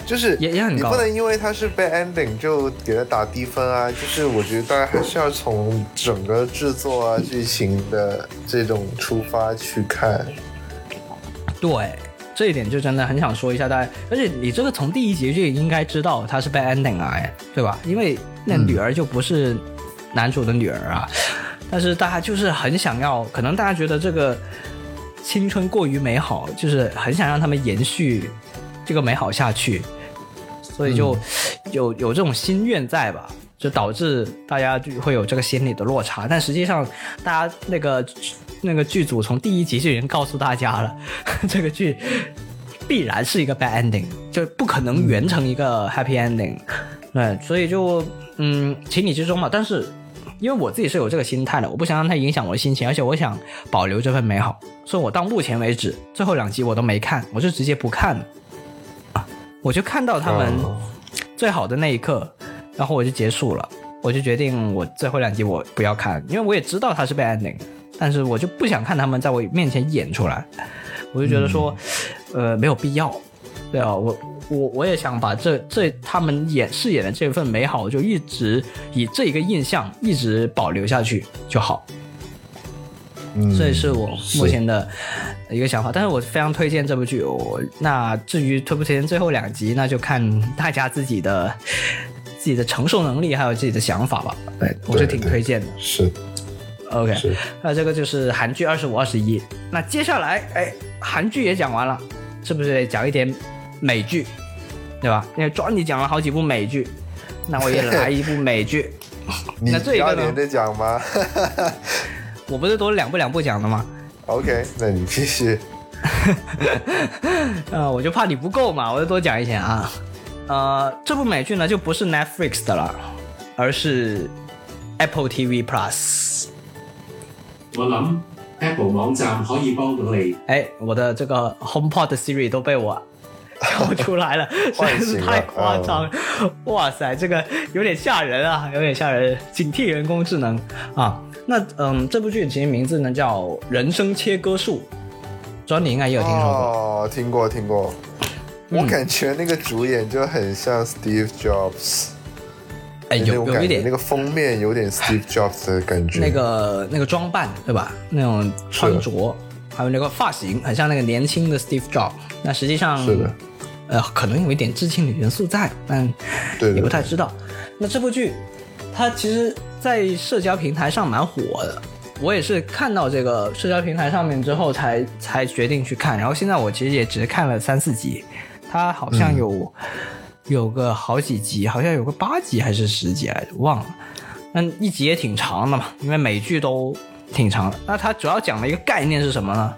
就是也也很高你不能因为它是 bad ending 就给它打低分啊。就是我觉得大家还是要从整个制作啊、剧情的这种出发去看。对，这一点就真的很想说一下大家，而且你这个从第一集就应该知道它是 bad ending 啊，哎对吧？因为那女儿就不是男主的女儿啊，但是大家就是很想要，可能大家觉得这个青春过于美好，就是很想让他们延续这个美好下去，所以就有有这种心愿在吧？就导致大家就会有这个心理的落差，但实际上，大家那个那个剧组从第一集就已经告诉大家了，这个剧必然是一个 bad ending，就不可能圆成一个 happy ending。对，所以就嗯，情理之中嘛。但是因为我自己是有这个心态的，我不想让它影响我的心情，而且我想保留这份美好，所以我到目前为止最后两集我都没看，我就直接不看了。啊我就看到他们哦最好的那一刻，然后我就结束了，我就决定我最后两集我不要看，因为我也知道它是 bad ending，但是我就不想看他们在我面前演出来，我就觉得说，呃，没有必要。对啊，我我我也想把这这他们演饰演的这份美好，就一直以这一个印象一直保留下去就好。嗯，这也是我目前的一个想法。但是我非常推荐这部剧。我那至于推不推荐最后两集，那就看大家自己的自己的承受能力，还有自己的想法吧。对，我是挺推荐的。是 OK，是那这个就是韩剧二十五、二十一。那接下来，哎，韩剧也讲完了，是不是得讲一点美剧，对吧？因为庄你讲了好几部美剧，那我也来一部美剧。你那这一个呢要连着讲吗 我不是都两部两部讲的吗？？OK，那你继续。呃，我就怕你不够嘛，我就多讲一些啊。呃，这部美剧呢就不是 Netflix 的了，而是 Apple TV Plus。我谂 Apple 网站可以帮到你。哎，我的这个 HomePod Siri 都被我叫出来了，实在是太夸张了！哇塞，这个有点吓人啊，有点吓人，警惕人工智能啊。那嗯，这部剧其实名字呢叫《人生切割术》，庄你应该也有听说过。哦，听过听过。嗯我感觉那个主演就很像 Steve Jobs，哎，有有一点那个封面有点 Steve Jobs 的感觉。那个那个装扮，对吧？那种穿着，还有那个发型，很像那个年轻的 Steve Jobs。那实际上，是的，呃，可能有一点致敬的元素在，但也不太知道。那这部剧，它其实，在社交平台上蛮火的。我也是看到这个社交平台上面之后才才决定去看，然后现在我其实也只是看了三四集，它好像有、有个好几集，好像有个八集还是十集来着，忘了。那一集也挺长的嘛，因为每剧都挺长的。那它主要讲的一个概念是什么呢？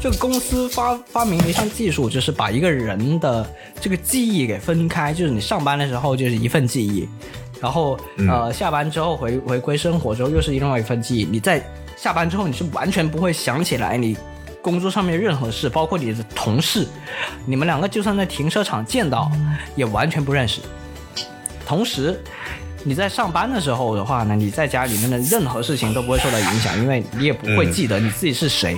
这个公司发发明了一项技术，就是把一个人的这个记忆给分开，就是你上班的时候就是一份记忆，然后呃下班之后回回归生活之后又是另外一份记忆。你在下班之后你是完全不会想起来你工作上面任何事，包括你的同事，你们两个就算在停车场见到也完全不认识。同时，你在上班的时候的话呢，你在家里面的任何事情都不会受到影响，因为你也不会记得你自己是谁。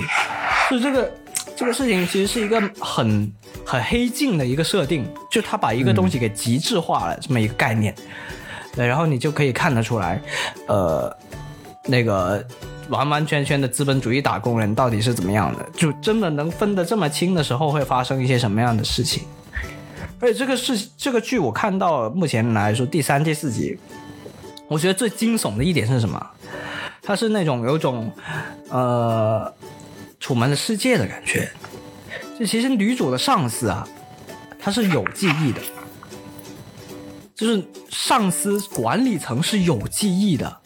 就这个这个事情其实是一个很很黑镜的一个设定，就他把一个东西给极致化了这么一个概念。对，然后你就可以看得出来，呃，那个完完全全的资本主义打工人到底是怎么样的，就真的能分得这么清的时候，会发生一些什么样的事情。而且这个事这个剧我看到目前来说第三、第四集，我觉得最惊悚的一点是什么？它是那种有种呃《楚门的世界》的感觉。就其实女主的上司啊，她是有记忆的，就是上司管理层是有记忆的，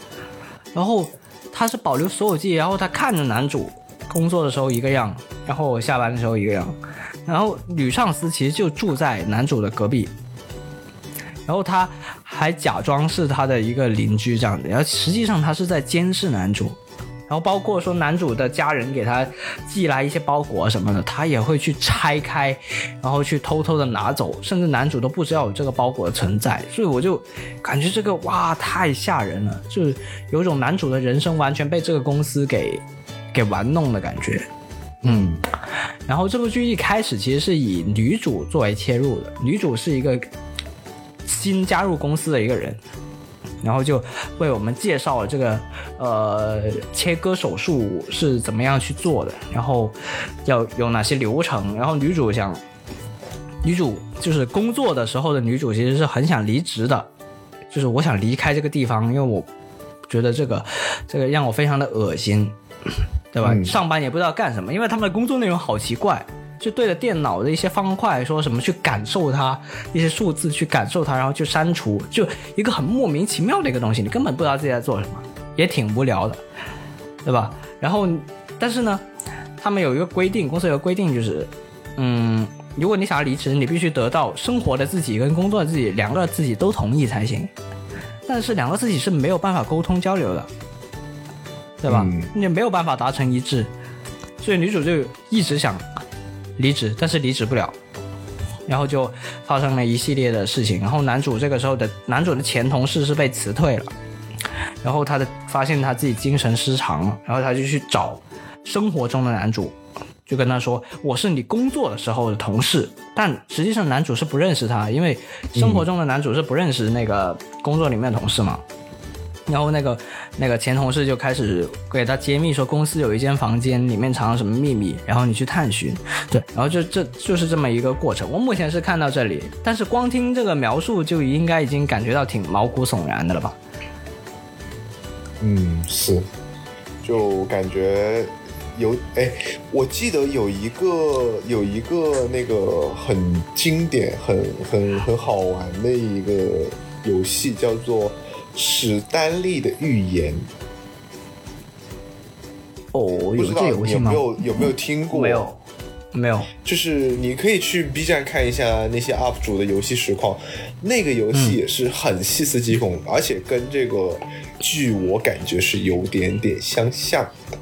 然后他是保留所有记忆，然后他看着男主工作的时候一个样，然后下班的时候一个样，然后女上司其实就住在男主的隔壁，然后他还假装是他的一个邻居这样子，然后实际上他是在监视男主。然后包括说男主的家人给他寄来一些包裹什么的，他也会去拆开，然后去偷偷的拿走，甚至男主都不知道有这个包裹的存在。所以我就感觉这个哇太吓人了，就是有种男主的人生完全被这个公司给给玩弄的感觉。嗯，然后这部剧一开始其实是以女主作为切入的，女主是一个新加入公司的一个人，然后就为我们介绍了这个呃切割手术是怎么样去做的，然后要有哪些流程，然后女主想，女主就是工作的时候的女主其实是很想离职的，就是我想离开这个地方，因为我觉得这个这个让我非常的恶心，对吧？上班也不知道干什么，因为他们的工作内容好奇怪。就对着电脑的一些方块说什么去感受它，一些数字去感受它，然后去删除，就一个很莫名其妙的一个东西，你根本不知道自己在做什么，也挺无聊的，对吧？然后，但是呢，他们有一个规定，公司有个规定就是，嗯，如果你想要离职，你必须得到生活的自己跟工作的自己两个自己都同意才行，但是两个自己是没有办法沟通交流的，对吧？嗯你没有办法达成一致，所以女主就一直想离职，但是离职不了，然后就发生了一系列的事情。然后男主这个时候的男主的前同事是被辞退了，然后他的发现他自己精神失常了，然后他就去找生活中的男主，就跟他说：“我是你工作的时候的同事。”但实际上男主是不认识他，因为生活中的男主是不认识那个工作里面的同事嘛。然后那个那个前同事就开始给他揭秘说公司有一间房间里面藏了什么秘密，然后你去探寻。对，然后就这就是这么一个过程。我目前是看到这里，但是光听这个描述就应该已经感觉到挺毛骨悚然的了吧？嗯，是，就感觉有哎，我记得有一个有一个那个很经典、很很很好玩的一个游戏，叫做《史丹利的预言》。哦，不知有这道有游戏吗没？有有没有听过？没有，没有。就是你可以去 B 站看一下那些 UP 主的游戏实况，那个游戏也是很细思极恐，而且跟这个剧我感觉是有点点相像的。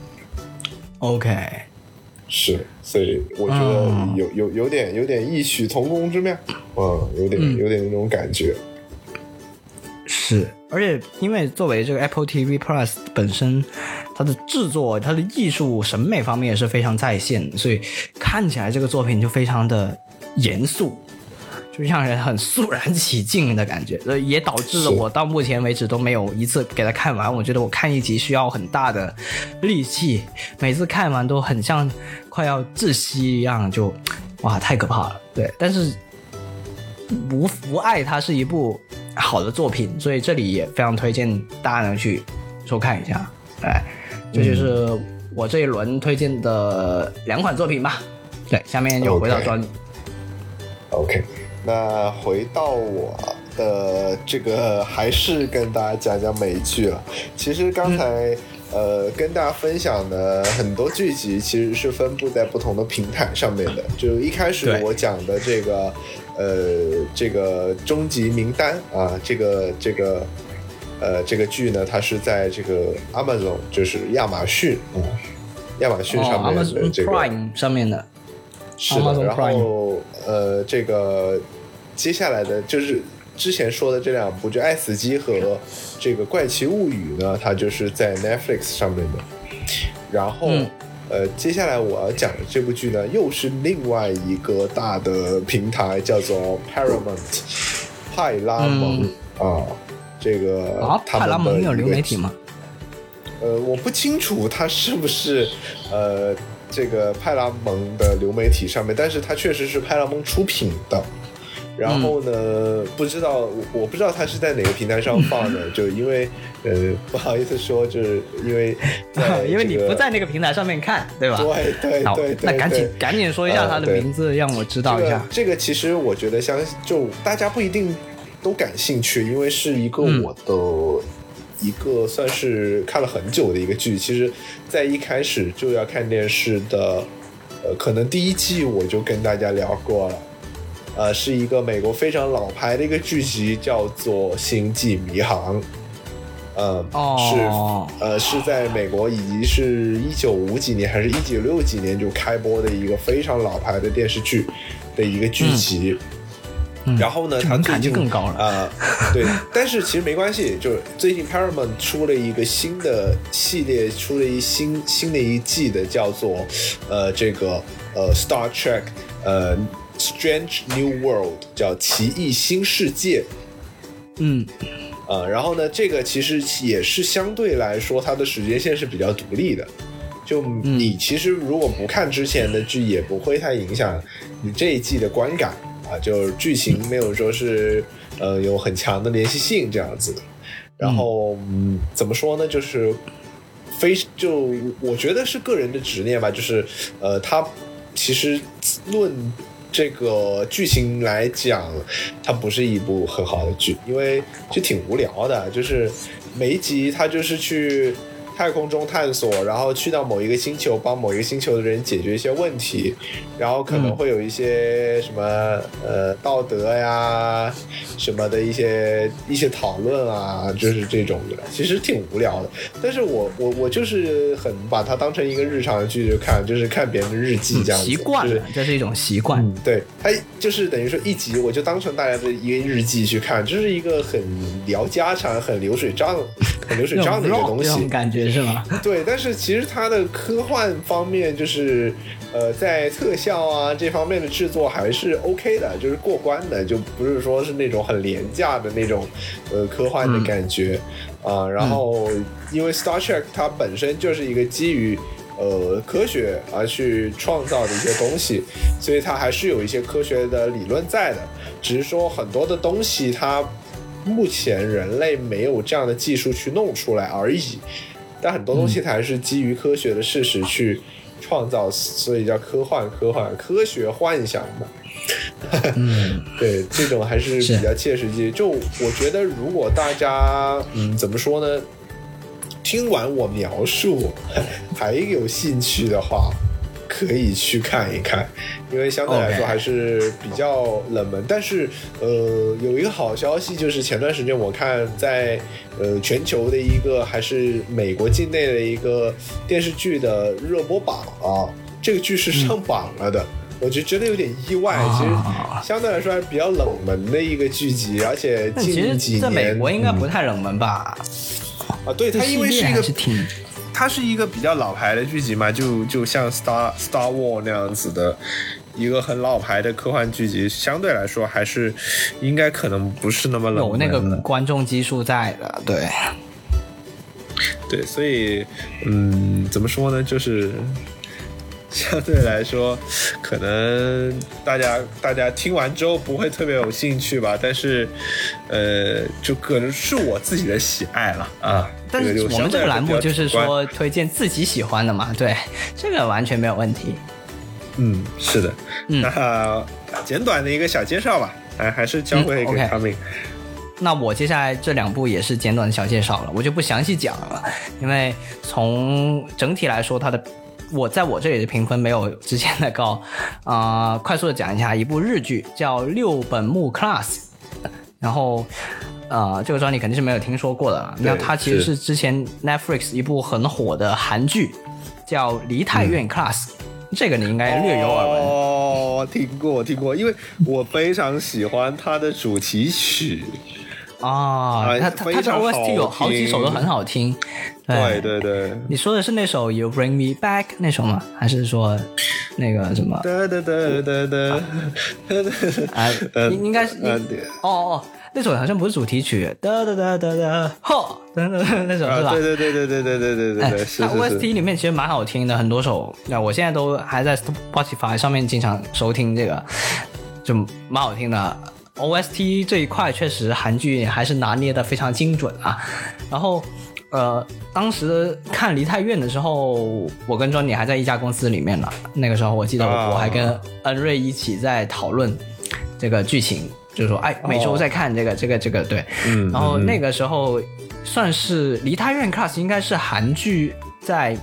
OK，是，所以我觉得嗯有有有点有点异曲同工之妙，嗯，有点有点那种感觉。是，而且因为作为这个 Apple TV Plus 本身，它的制作、它的艺术审美方面也是非常在线，所以看起来这个作品就非常的严肃，就让人很肃然起敬的感觉，所以也导致了我到目前为止都没有一次给它看完。我觉得我看一集需要很大的力气，每次看完都很像快要窒息一样，就哇太可怕了。对，但是无无爱它是一部好的作品，所以这里也非常推荐大家能去收看一下。哎，这就是我这一轮推荐的两款作品吧。对，下面就回到 OK 专 OK，那回到我的这个，还是跟大家讲讲美剧了。其实刚才、呃跟大家分享的很多剧集，其实是分布在不同的平台上面的。就一开始我讲的这个呃这个终极名单啊，这个这个。呃，这个剧呢，它是在这个 Amazon，就是亚马逊，嗯，亚马逊上哦面的这个、Prime 上面的，是的，然后呃，这个接下来的就是之前说的这两部，就《爱死机》和这个《怪奇物语》呢，它就是在 Netflix 上面的。然后、嗯呃，接下来我要讲的这部剧呢，又是另外一个大的平台，叫做 Paramount 派拉蒙、啊。这个啊，他派拉蒙有流媒体吗？呃，我不清楚它是不是呃这个派拉蒙的流媒体上面，但是它确实是派拉蒙出品的。然后呢，不知道我我不知道它是在哪个平台上放的，就因为呃不好意思说，就是因为在 因为你这个不在那个平台上面看，对吧？对对对对，那赶紧赶紧说一下它的名字，让我知道一下。这个这个其实我觉得相就大家不一定都感兴趣，因为是一个嗯我的、一个算是看了很久的一个剧。其实，在一开始就要看电视的，呃，可能第一季我就跟大家聊过了。呃，是一个美国非常老牌的一个剧集，叫做《星际迷航》。呃，哦是呃是在美国以及是一九五几年还是一九六几年就开播的一个非常老牌的电视剧的一个剧集。嗯然后呢，它最近就更高了啊、对，但是其实没关系，就是最近 Paramount 出了一个新的系列，出了一新新的一季的，叫做呃这个呃 Star Trek 呃 Strange New World，叫奇异新世界。嗯，呃，然后呢，这个其实也是相对来说，它的时间线是比较独立的。就你其实如果不看之前的剧，也不会太影响你这一季的观感啊，就是剧情没有说是呃有很强的联系性这样子的。然后嗯，怎么说呢，就是非就我觉得是个人的执念吧，就是呃，它其实论这个剧情来讲，它不是一部很好的剧，因为就挺无聊的，就是每一集它就是去太空中探索，然后去到某一个星球，帮某一个星球的人解决一些问题，然后可能会有一些什么、呃道德呀什么的一些一些讨论啊，就是这种的，其实挺无聊的。但是我我我就是很把它当成一个日常的剧就看，就是看别人的日记这样子，习惯就是了，这是一种习惯。嗯，对，它就是等于说一集我就当成大家的一个日记去看，就是一个很聊家常、很流水账、很流水账的一个东西。感觉是吗？对，但是其实它的科幻方面，就是呃，在特效啊这方面的制作还是 OK 的，就是过关的，就不是说是那种很廉价的那种呃科幻的感觉啊、然后，因为 Star Trek 它本身就是一个基于呃科学而去创造的一些东西，所以它还是有一些科学的理论在的，只是说很多的东西它目前人类没有这样的技术去弄出来而已。但很多东西它还是基于科学的事实去创造，所以叫科幻、科幻、科学幻想嘛。嗯，对，这种还是比较切实际。就我觉得，如果大家嗯怎么说呢，听完我描述 还有兴趣的话，可以去看一看，因为相对来说还是比较冷门。但是呃，有一个好消息就是前段时间我看在呃全球的一个还是美国境内的一个电视剧的热播榜啊，这个剧是上榜了的。我就觉得有点意外，其啊实相对来说还是比较冷门的一个剧集，而且但其近几年实在美国应该不嗯太冷门吧？啊，对它因为是一个是挺它是一个比较老牌的剧集嘛，就就像 Star Star War 那样子的一个很老牌的科幻剧集，相对来说还是应该可能不是那么冷有那个观众基数在的，对。嗯，对，所以嗯，怎么说呢，就是 相对来说，可能大家大家听完之后不会特别有兴趣吧，但是，呃，就可能是我自己的喜爱了啊。但是我们这个栏目就是说推荐自己喜欢的嘛，对，这个完全没有问题。嗯，是的，嗯那简短的一个小介绍吧，哎，还是交回给他们。那我接下来这两部也是简短的小介绍了，我就不详细讲了，因为从整体来说，它的我在我这里的评分没有之前的高。啊、快速的讲一下，一部日剧叫《六本木 Class》，然后。呃，这个专你肯定是没有听说过的了。那它其实是是之前 Netflix 一部很火的韩剧，叫《梨泰院 Class》，这个你应该略有耳闻。哦，听过听过，因为我非常喜欢它的主题曲。啊，哎它它它的 OST 有好好几首都很好听。对对对，你说的是那首《You Bring Me Back》那首吗？还是说那个什么？哒哒哒哒哒哒啊，呃应应该是呃哦哦，那首好像不是主题曲，哒哒哒哒哒，吼，等等那首是啊，吧？对对对对对对对对对哎对，是它是 OST。里面其实蛮好听的，很多首。那我现在都还在 Spotify 上面经常收听这个，就蛮好听的。OST 这一块确实韩剧还是拿捏的非常精准啊。然后，呃，当时看《梨泰院》的时候，我跟庄姐还在一家公司里面呢。那个时候我记得啊我还跟恩瑞一起在讨论这个剧情，就是说，哎，每周在看这个、这个、这个，对。嗯然后那个时候算是《梨泰院 Class》应该是韩剧在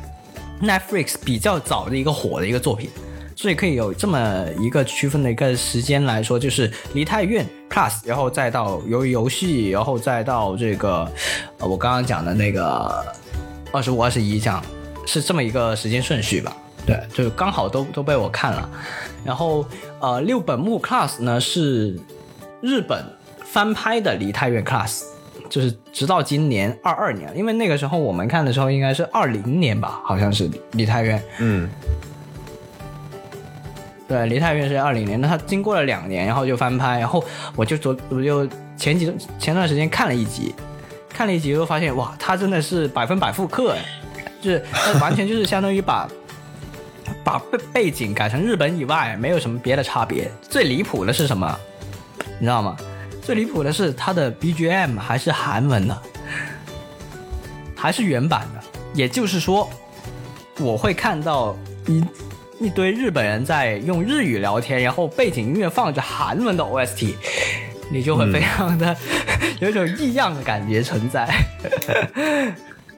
Netflix 比较早的一个火的一个作品，所以可以有这么一个区分的一个时间来说，就是《梨泰院 Class》，然后再到鱿鱼游戏，然后再到这个呃我刚刚讲的那个二十五、二十一这样，是这么一个时间顺序吧？对，就是刚好都都被我看了。然后呃，六本木 Class 呢是日本翻拍的《梨泰院 Class》，就是直到今年二二年，因为那个时候我们看的时候应该是二零年吧，好像是梨泰院。嗯对，梨泰院是二零年，那它经过了两年，然后就翻拍，然后我就昨我就前几前段时间看了一集，看了一集之后发现哇，它真的是百分百复刻，就是它完全就是相当于把把背背景改成日本以外，没有什么别的差别。最离谱的是什么？你知道吗？最离谱的是它的 BGM 还是韩文的，还是原版的，也就是说，我会看到一一堆日本人在用日语聊天，然后背景音乐放着韩文的 OST，你就会非常的、有一种异样的感觉存在。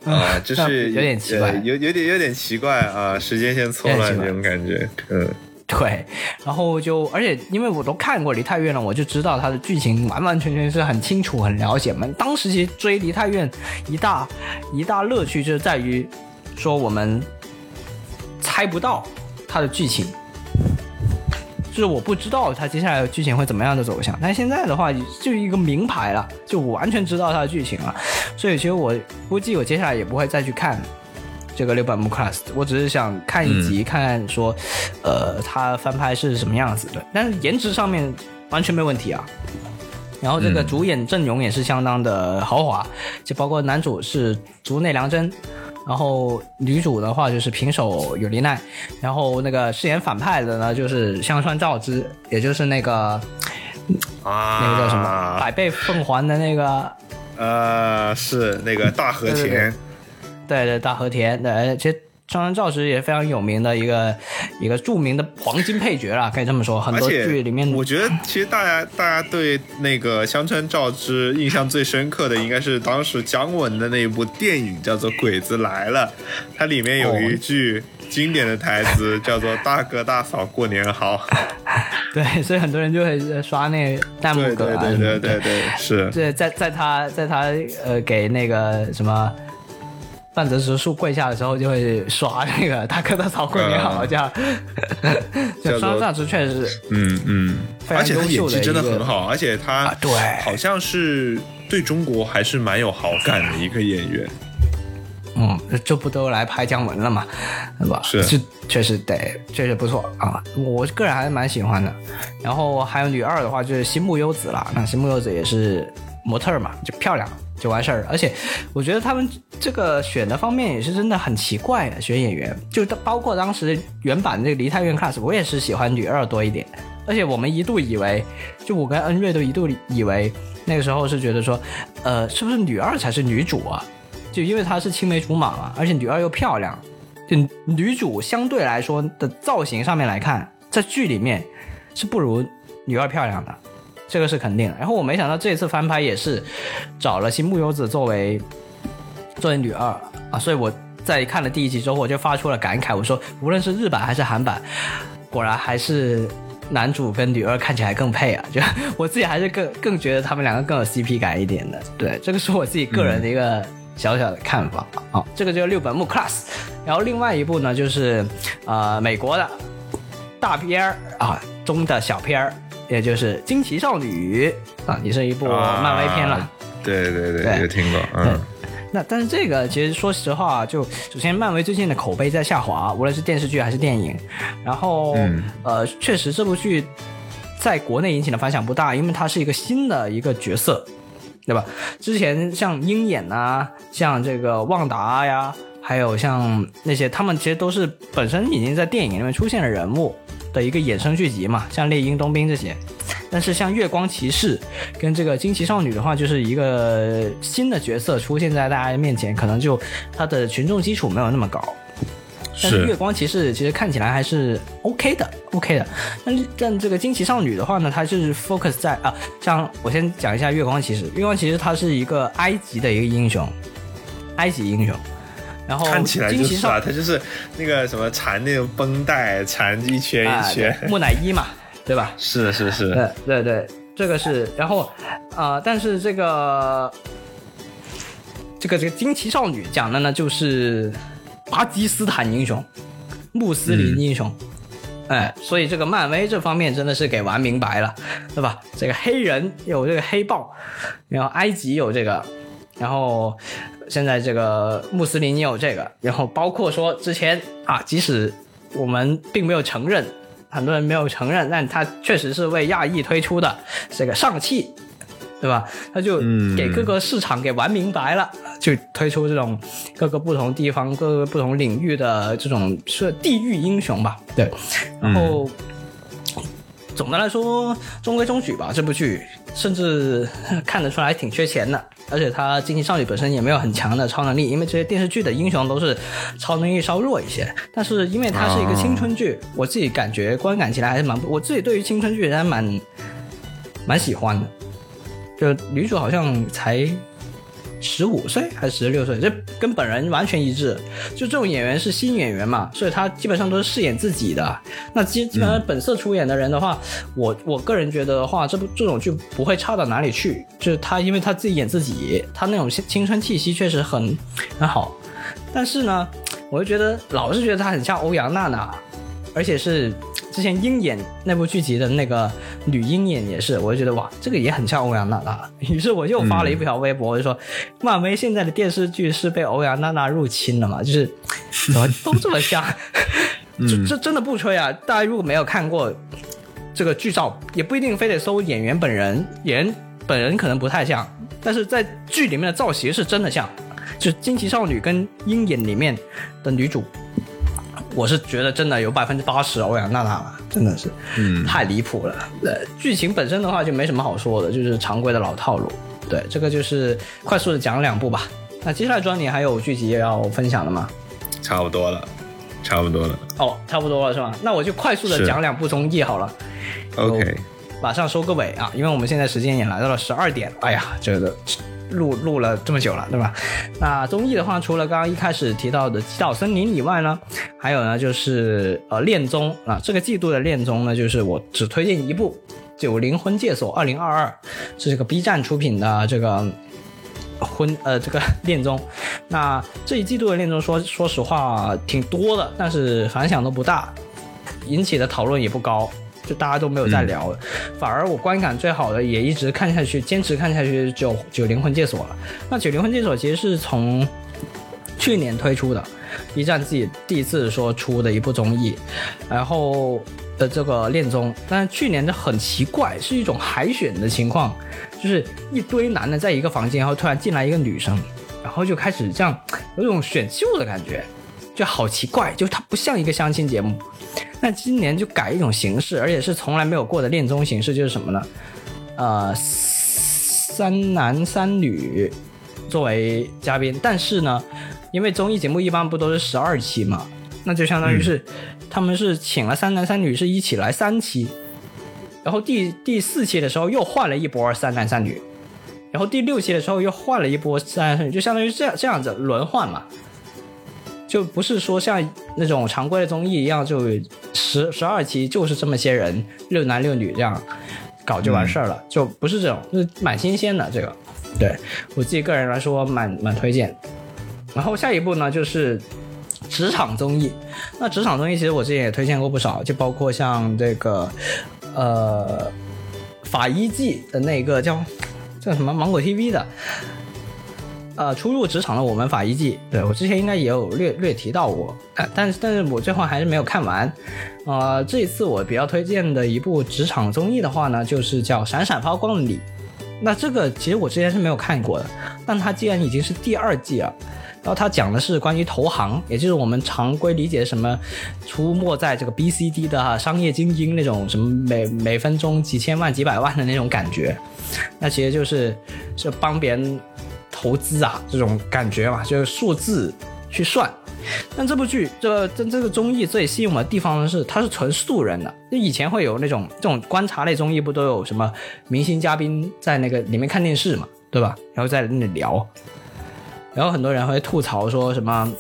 啊，就是有点奇怪呃有有点有点奇怪啊，时间线错乱这种感觉，嗯对，然后就而且因为我都看过《梨泰院》了，我就知道它的剧情完完全全是很清楚、很了解嘛。当时其实追《梨泰院》一大一大乐趣就是在于说我们猜不到它的剧情，就是我不知道它接下来的剧情会怎么样的走向。但现在的话，就一个名牌了，就我完全知道它的剧情了，所以其实我估计我接下来也不会再去看这个六本木 class，我只是想看一集，看看说，呃，它翻拍是什么样子的，但是颜值上面完全没问题啊。然后这个主演阵容也是相当的豪华，就包括男主是竹内良真，然后女主的话就是平手有梨奈，然后那个饰演反派的呢就是香川照之，也就是那个啊，那个叫什么？百倍凤凰的那个呃，是那个大和田，对对，大和田，对，其实香川照之也非常有名的一个一个著名的黄金配角啦，可以这么说，很多剧里面我觉得其实大家大家对那个香川照之印象最深刻的，应该是当时姜文的那一部电影叫做《鬼子来了》，它里面有一句经典的台词叫做“大哥大嫂过年好 对，所以很多人就会刷那”。弹幕对梗啊，对对对对对，是。对，在在他在他呃给那个什么半泽直树跪下的时候，就会刷那个大哥大嫂过年好这样。就叫做双照之确实是嗯嗯，而且演技真的很好，而且他啊对好像是对中国还是蛮有好感的一个演员。嗯，这不都来拍姜文了嘛，对吧？是这确实得，确实不错啊，我个人还是蛮喜欢的。然后还有女二的话就是新木优子啦，那新木优子也是模特嘛，就漂亮，就完事儿。而且我觉得他们这个选的方面也是真的很奇怪的，选演员，就包括当时原版这个《梨泰院 Class》，我也是喜欢女二多一点。而且我们一度以为，就我跟恩瑞都一度以为，那个时候是觉得说，呃，是不是女二才是女主啊？就因为她是青梅竹马嘛，而且女二又漂亮，就女主相对来说的造型上面来看，在剧里面是不如女二漂亮的，这个是肯定的。然后我没想到这次翻拍也是找了新木优子作为作为女二啊，所以我在看了第一集之后，我就发出了感慨，我说无论是日版还是韩版，果然还是男主跟女二看起来更配啊！就 我自己还是更更觉得他们两个更有 CP 感一点的。对，这个是我自己个人的一个小小的看法啊。这个就是六本木 Class，然后另外一部呢就是呃美国的大片儿啊中的小片儿，也就是《惊奇少女》啊，也是一部漫威片了。啊对对对，对有听过，嗯，那但是这个其实说实话，就首先漫威最近的口碑在下滑，无论是电视剧还是电影。然后、嗯呃，确实这部剧在国内引起的反响不大，因为它是一个新的一个角色，对吧？之前像鹰眼啊，像这个旺达呀，还有像那些，他们其实都是本身已经在电影里面出现的人物的一个衍生剧集嘛，像猎鹰、冬兵这些。但是像月光骑士跟这个惊奇少女的话，就是一个新的角色出现在大家面前，可能就它的群众基础没有那么高。但是月光骑士其实看起来还是 OK 的，OK 的。但但这个惊奇少女的话呢，它就是 focus 在啊，像我先讲一下月光骑士。月光骑士它是一个埃及的一个英雄，埃及英雄。然后看起来就是啊，他就是那个什么缠那种绷带，缠一圈啊一圈，对木乃伊嘛，对吧？是是是，对对对，这个是，然后啊、呃但是这个这个这个惊奇少女讲的呢，就是巴基斯坦英雄，穆斯林英雄。哎，所以这个漫威这方面真的是给玩明白了，对吧？这个黑人有这个黑豹，然后埃及有这个，然后现在这个穆斯林也有这个，然后包括说之前啊，即使我们并没有承认，很多人没有承认，但他确实是为亚裔推出的这个上汽，对吧？他就嗯给各个市场给玩明白了，就推出这种各个不同地方、各个不同领域的这种是地域英雄吧，对，然后。总的来说，中规中矩吧。这部剧甚至 看得出来挺缺钱的，而且它惊奇少女本身也没有很强的超能力，因为这些电视剧的英雄都是超能力稍弱一些。但是因为它是一个青春剧，我自己感觉观感起来还是蛮，我自己对于青春剧还蛮蛮喜欢的。就女主好像才十五岁还是十六岁，这跟本人完全一致。就这种演员是新演员嘛，所以他基本上都是饰演自己的。那基基本上本色出演的人的话，我我个人觉得的话，这部这种剧不会差到哪里去。就是他因为他自己演自己，他那种青青春气息确实很很好。但是呢，我就觉得老是觉得他很像欧阳娜娜，而且是之前鹰眼那部剧集的那个女鹰眼也是，我就觉得哇，这个也很像欧阳娜娜。于是我又发了一条微博，我就说，漫威现在的电视剧是被欧阳娜娜入侵了嘛？就是怎么都这么像，这这真的不吹啊！大家如果没有看过这个剧照，也不一定非得搜演员本人，演员本人可能不太像，但是在剧里面的造型是真的像，就是惊奇少女跟鹰眼里面的女主。我是觉得真的有百分之八十欧阳娜娜了，真的是，嗯太离谱了。呃，剧情本身的话就没什么好说的，就是常规的老套路。对，这个就是快速的讲两部吧。那接下来庄你还有剧集要分享的吗？差不多了，差不多了哦，差不多了是吧？那我就快速的讲两部综艺好了。，OK，马上收个尾啊，因为我们现在时间也来到了十二点，哎呀，这个录录了这么久了，对吧？那综艺的话，除了刚刚一开始提到的《极岛森林》以外呢，还有呢就是呃恋综啊，这个季度的恋综呢，就是我只推荐一部《九灵婚介所二零二二》，是这个 B 站出品的这个。婚呃，这个恋综，那这一季度的恋综说说实话挺多的，但是反响都不大，引起的讨论也不高，就大家都没有再聊了。反而我观感最好的，也一直看下去，坚持看下去的只有《九灵魂戒所》了。那《九灵魂戒所》其实是从去年推出的，，B 站自己第一次说出的一部综艺，然后的这个恋综，但是去年的很奇怪，是一种海选的情况，就是一堆男的在一个房间，然后突然进来一个女生，然后就开始这样有种选秀的感觉，就好奇怪，就它不像一个相亲节目。那今年就改一种形式，而且是从来没有过的恋综形式，就是什么呢？呃，三男三女作为嘉宾，但是呢，因为综艺节目一般不都是十二期嘛，那就相当于是、他们是请了三男三女是一起来三期，然后第第四期的时候又换了一波三男三女，然后第六期的时候又换了一波三男三女，就相当于这样这样子轮换嘛。就不是说像那种常规的综艺一样，就十十二期就是这么些人，六男六女这样搞就完事儿了，就不是这种，就是蛮新鲜的这个。对我自己个人来说，蛮蛮推荐。然后下一步呢，就是职场综艺。那职场综艺其实我之前也推荐过不少，就包括像这个呃法医季的那个叫叫什么芒果 TV 的。呃，初入职场的我们法医季，对我之前应该也有略略提到过，但但是我最后还是没有看完。呃，这一次我比较推荐的一部职场综艺的话呢，就是叫《闪闪发光的你》。那这个其实我之前是没有看过的，但它既然已经是第二季了，然后它讲的是关于投行，也就是我们常规理解什么出没在这个 B、C、D 的、啊、商业精英那种什么每每分钟几千万、几百万的那种感觉。那其实就是是帮别人投资啊这种感觉嘛，就是数字去算。但这部剧，这这这个综艺最吸引我的地方是，它是纯素人的。就以前会有那种这种观察类综艺，不都有什么明星嘉宾在那个里面看电视嘛，对吧？然后在那里聊，然后很多人会吐槽说什么，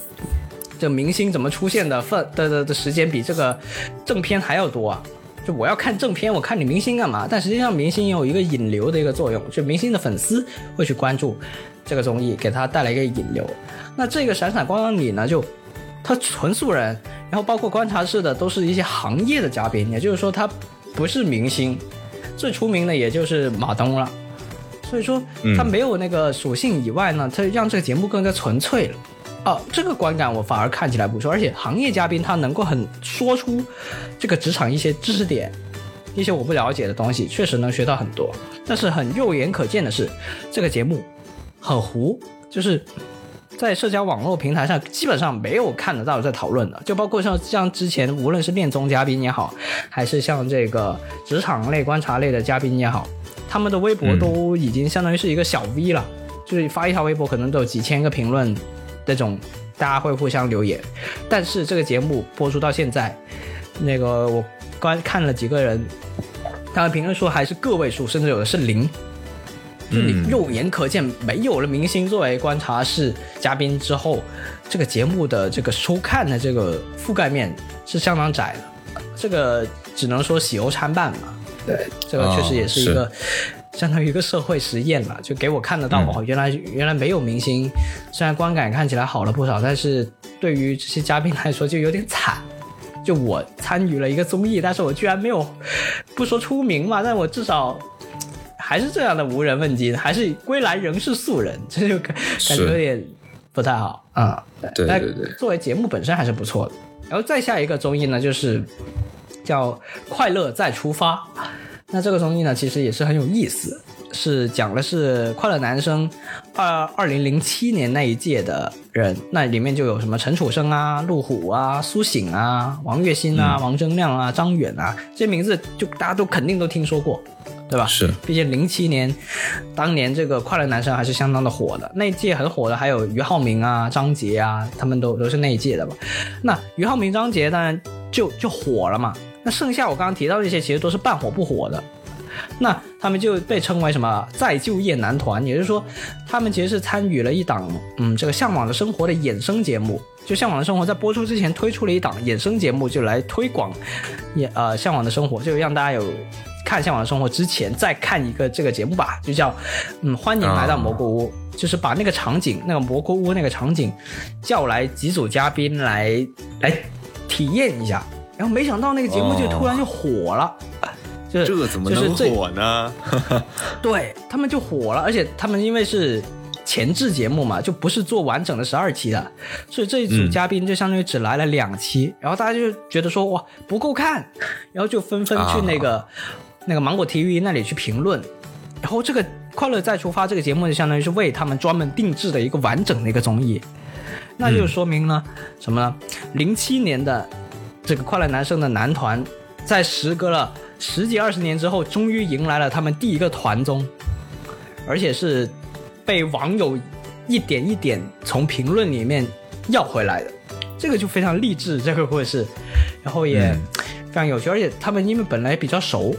这明星怎么出现的份的的的时间比这个正片还要多啊？就我要看正片，我看你明星干嘛？但实际上，明星也有一个引流的一个作用，就明星的粉丝会去关注这个综艺，给他带来一个引流。那这个闪闪光亮里呢，就他纯素人，然后包括观察室的都是一些行业的嘉宾，也就是说他不是明星，最出名的也就是马东了。所以说他没有那个属性以外呢，他让这个节目更加纯粹了。哦，这个观感我反而看起来不错，而且行业嘉宾他能够很说出这个职场一些知识点，一些我不了解的东西，确实能学到很多。但是很肉眼可见的是，这个节目很糊，就是在社交网络平台上基本上没有看得到在讨论的，就包括像像之前无论是恋综嘉宾也好，还是像这个职场类、观察类的嘉宾也好，他们的微博都已经相当于是一个小 V 了，就是发一条微博可能都有几千个评论，那种大家会互相留言。但是这个节目播出到现在，那个我观看了几个人，他的评论数还是个位数，甚至有的是零。就你肉眼可见，没有了明星作为观察室嘉宾之后，这个节目的这个收看的这个覆盖面是相当窄的。这个只能说喜忧参半吧。对，这个确实也是一个、相当于一个社会实验了，就给我看得到、哦，原来原来没有明星，虽然观感看起来好了不少，但是对于这些嘉宾来说就有点惨。就我参与了一个综艺，但是我居然没有不说出名嘛，但我至少还是这样的无人问津，还是归来仍是素人，这就感感觉有点不太好啊。但对对对作为节目本身还是不错的。然后再下一个综艺呢，就是叫《快乐再出发》。那这个综艺呢，其实也是很有意思，是讲的是快乐男生二二零零七年那一届的人，那里面就有什么陈楚生啊、陆虎啊、苏醒啊、王栎鑫啊、王铮亮啊、张远啊，这些名字就大家都肯定都听说过，对吧？是毕竟零七年，当年这个快乐男生还是相当的火的，那一届很火的还有俞灏明啊、张杰啊，他们都都是那一届的吧。那俞灏明、张杰当然就就火了嘛。那剩下我刚刚提到这些，其实都是半火不火的。那他们就被称为什么再就业男团，也就是说，他们其实是参与了一档嗯这个《向往的生活》的衍生节目。就《向往的生活》在播出之前推出了一档衍生节目，就来推广也呃《向往的生活》，就让大家有看《向往的生活》之前再看一个这个节目吧，就叫嗯欢迎来到蘑菇屋，就是把那个场景那个蘑菇屋那个场景叫来几组嘉宾来来体验一下。然后没想到那个节目就突然就火了，就是这怎么能火呢？对他们就火了，而且他们因为是前置节目嘛，就不是做完整的十二期的，所以这一组嗯嘉宾就相当于只来了两期，然后大家就觉得说哇不够看，然后就纷纷去那个、那个芒果 TV 那里去评论，然后这个《快乐再出发》这个节目就相当于是为他们专门定制的一个完整的一个综艺，那就说明呢、什么呢？零七年的这个快乐男生的男团，在时隔了十几二十年之后，终于迎来了他们第一个团综，而且是被网友一点一点从评论里面要回来的，这个就非常励志，这个故事，然后也非常有趣，而且他们因为本来比较熟。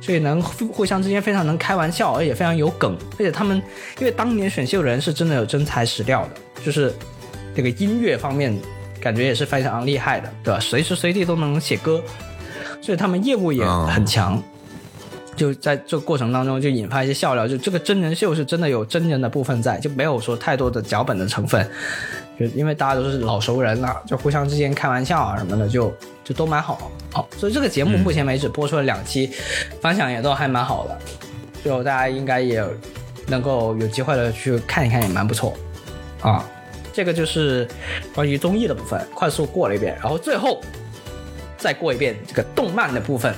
所以能互互相之间非常能开玩笑，而且非常有梗，而且他们因为当年选秀人是真的有真材实料的，就是这个音乐方面感觉也是非常厉害的，对吧？随时随地都能写歌，所以他们业务也很强。就在这个过程当中，就引发一些笑料。就这个真人秀是真的有真人的部分在，就没有说太多的脚本的成分。就因为大家都是老熟人了、就互相之间开玩笑啊什么的，就就都蛮好。好、所以这个节目目前为止播出了两期，反响也都还蛮好的，就大家应该也能够有机会的去看一看，也蛮不错啊。这个就是关于综艺的部分，快速过了一遍，然后最后再过一遍这个动漫的部分。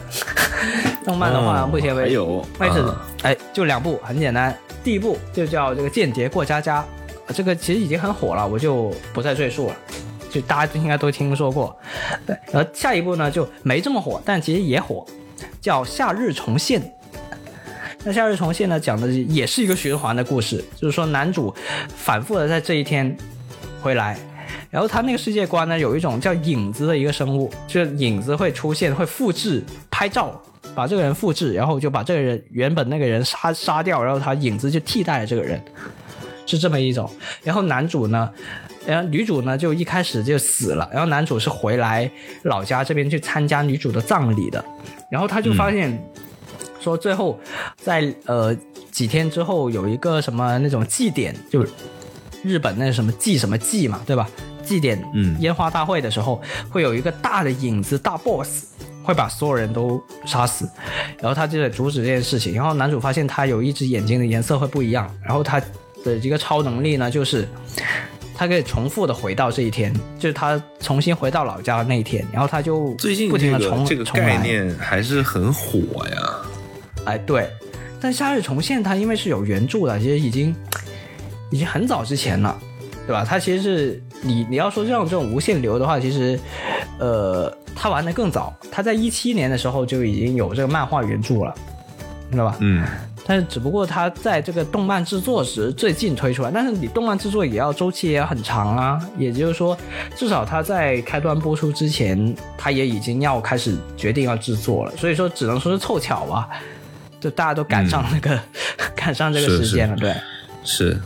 动漫的话，哦目前为止还有为止啊，哎，就两部，很简单。第一部就叫这个《间谍过家家》，呃这个其实已经很火了，我就不再赘述了，就大家应该都听说过。对，然后下一部呢就没这么火，但其实也火，叫《夏日重现》。那《夏日重现》呢，讲的也是一个循环的故事，就是说男主反复的在这一天回来，然后他那个世界观呢，有一种叫影子的一个生物，就是影子会出现，会复制拍照，把这个人复制，然后就把这个人原本那个人杀杀掉，然后他影子就替代了这个人，是这么一种。然后男主呢，然后女主呢就一开始就死了，然后男主是回来老家这边去参加女主的葬礼的，然后他就发现。说最后在呃几天之后有一个什么那种祭典，就日本那什么祭什么祭嘛，对吧？祭典嗯烟花大会的时候，会有一个大的影子大 boss 会把所有人都杀死，然后他就在阻止这件事情。然后男主发现他有一只眼睛的颜色会不一样，然后他的一个超能力呢就是。他可以重复的回到这一天，就是他重新回到老家的那一天，然后他就最近不停的重个这个概念还是很火呀。哎，对，但《夏日重现》它因为是有原著的，其实已经已经很早之前了，对吧？它其实是你你要说这种这种无限流的话，其实呃，它玩的更早，它在一七年的时候就已经有这个漫画原著了，知道吧？嗯，但是只不过它在这个动漫制作时最近推出来，但是你动漫制作也要周期也很长啊，也就是说，至少它在开端播出之前，它也已经要开始决定要制作了，所以说只能说是凑巧吧，就大家都赶上那个、赶上这个时间了，对。是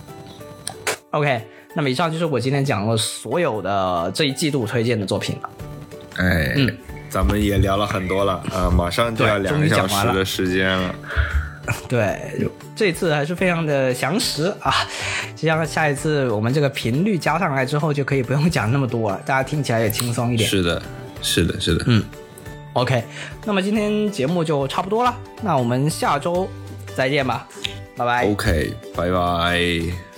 OK，那么以上就是我今天讲的所有的这一季度推荐的作品了。哎，嗯咱们也聊了很多了啊，马上就要对两个小终于讲完了时的时间了。对，这次还是非常的详实啊，就像下一次我们这个频率加上来之后，就可以不用讲那么多了，大家听起来也轻松一点。是的，是的，是的。嗯 OK，那么今天节目就差不多了，那我们下周再见吧，拜拜。OK，拜拜。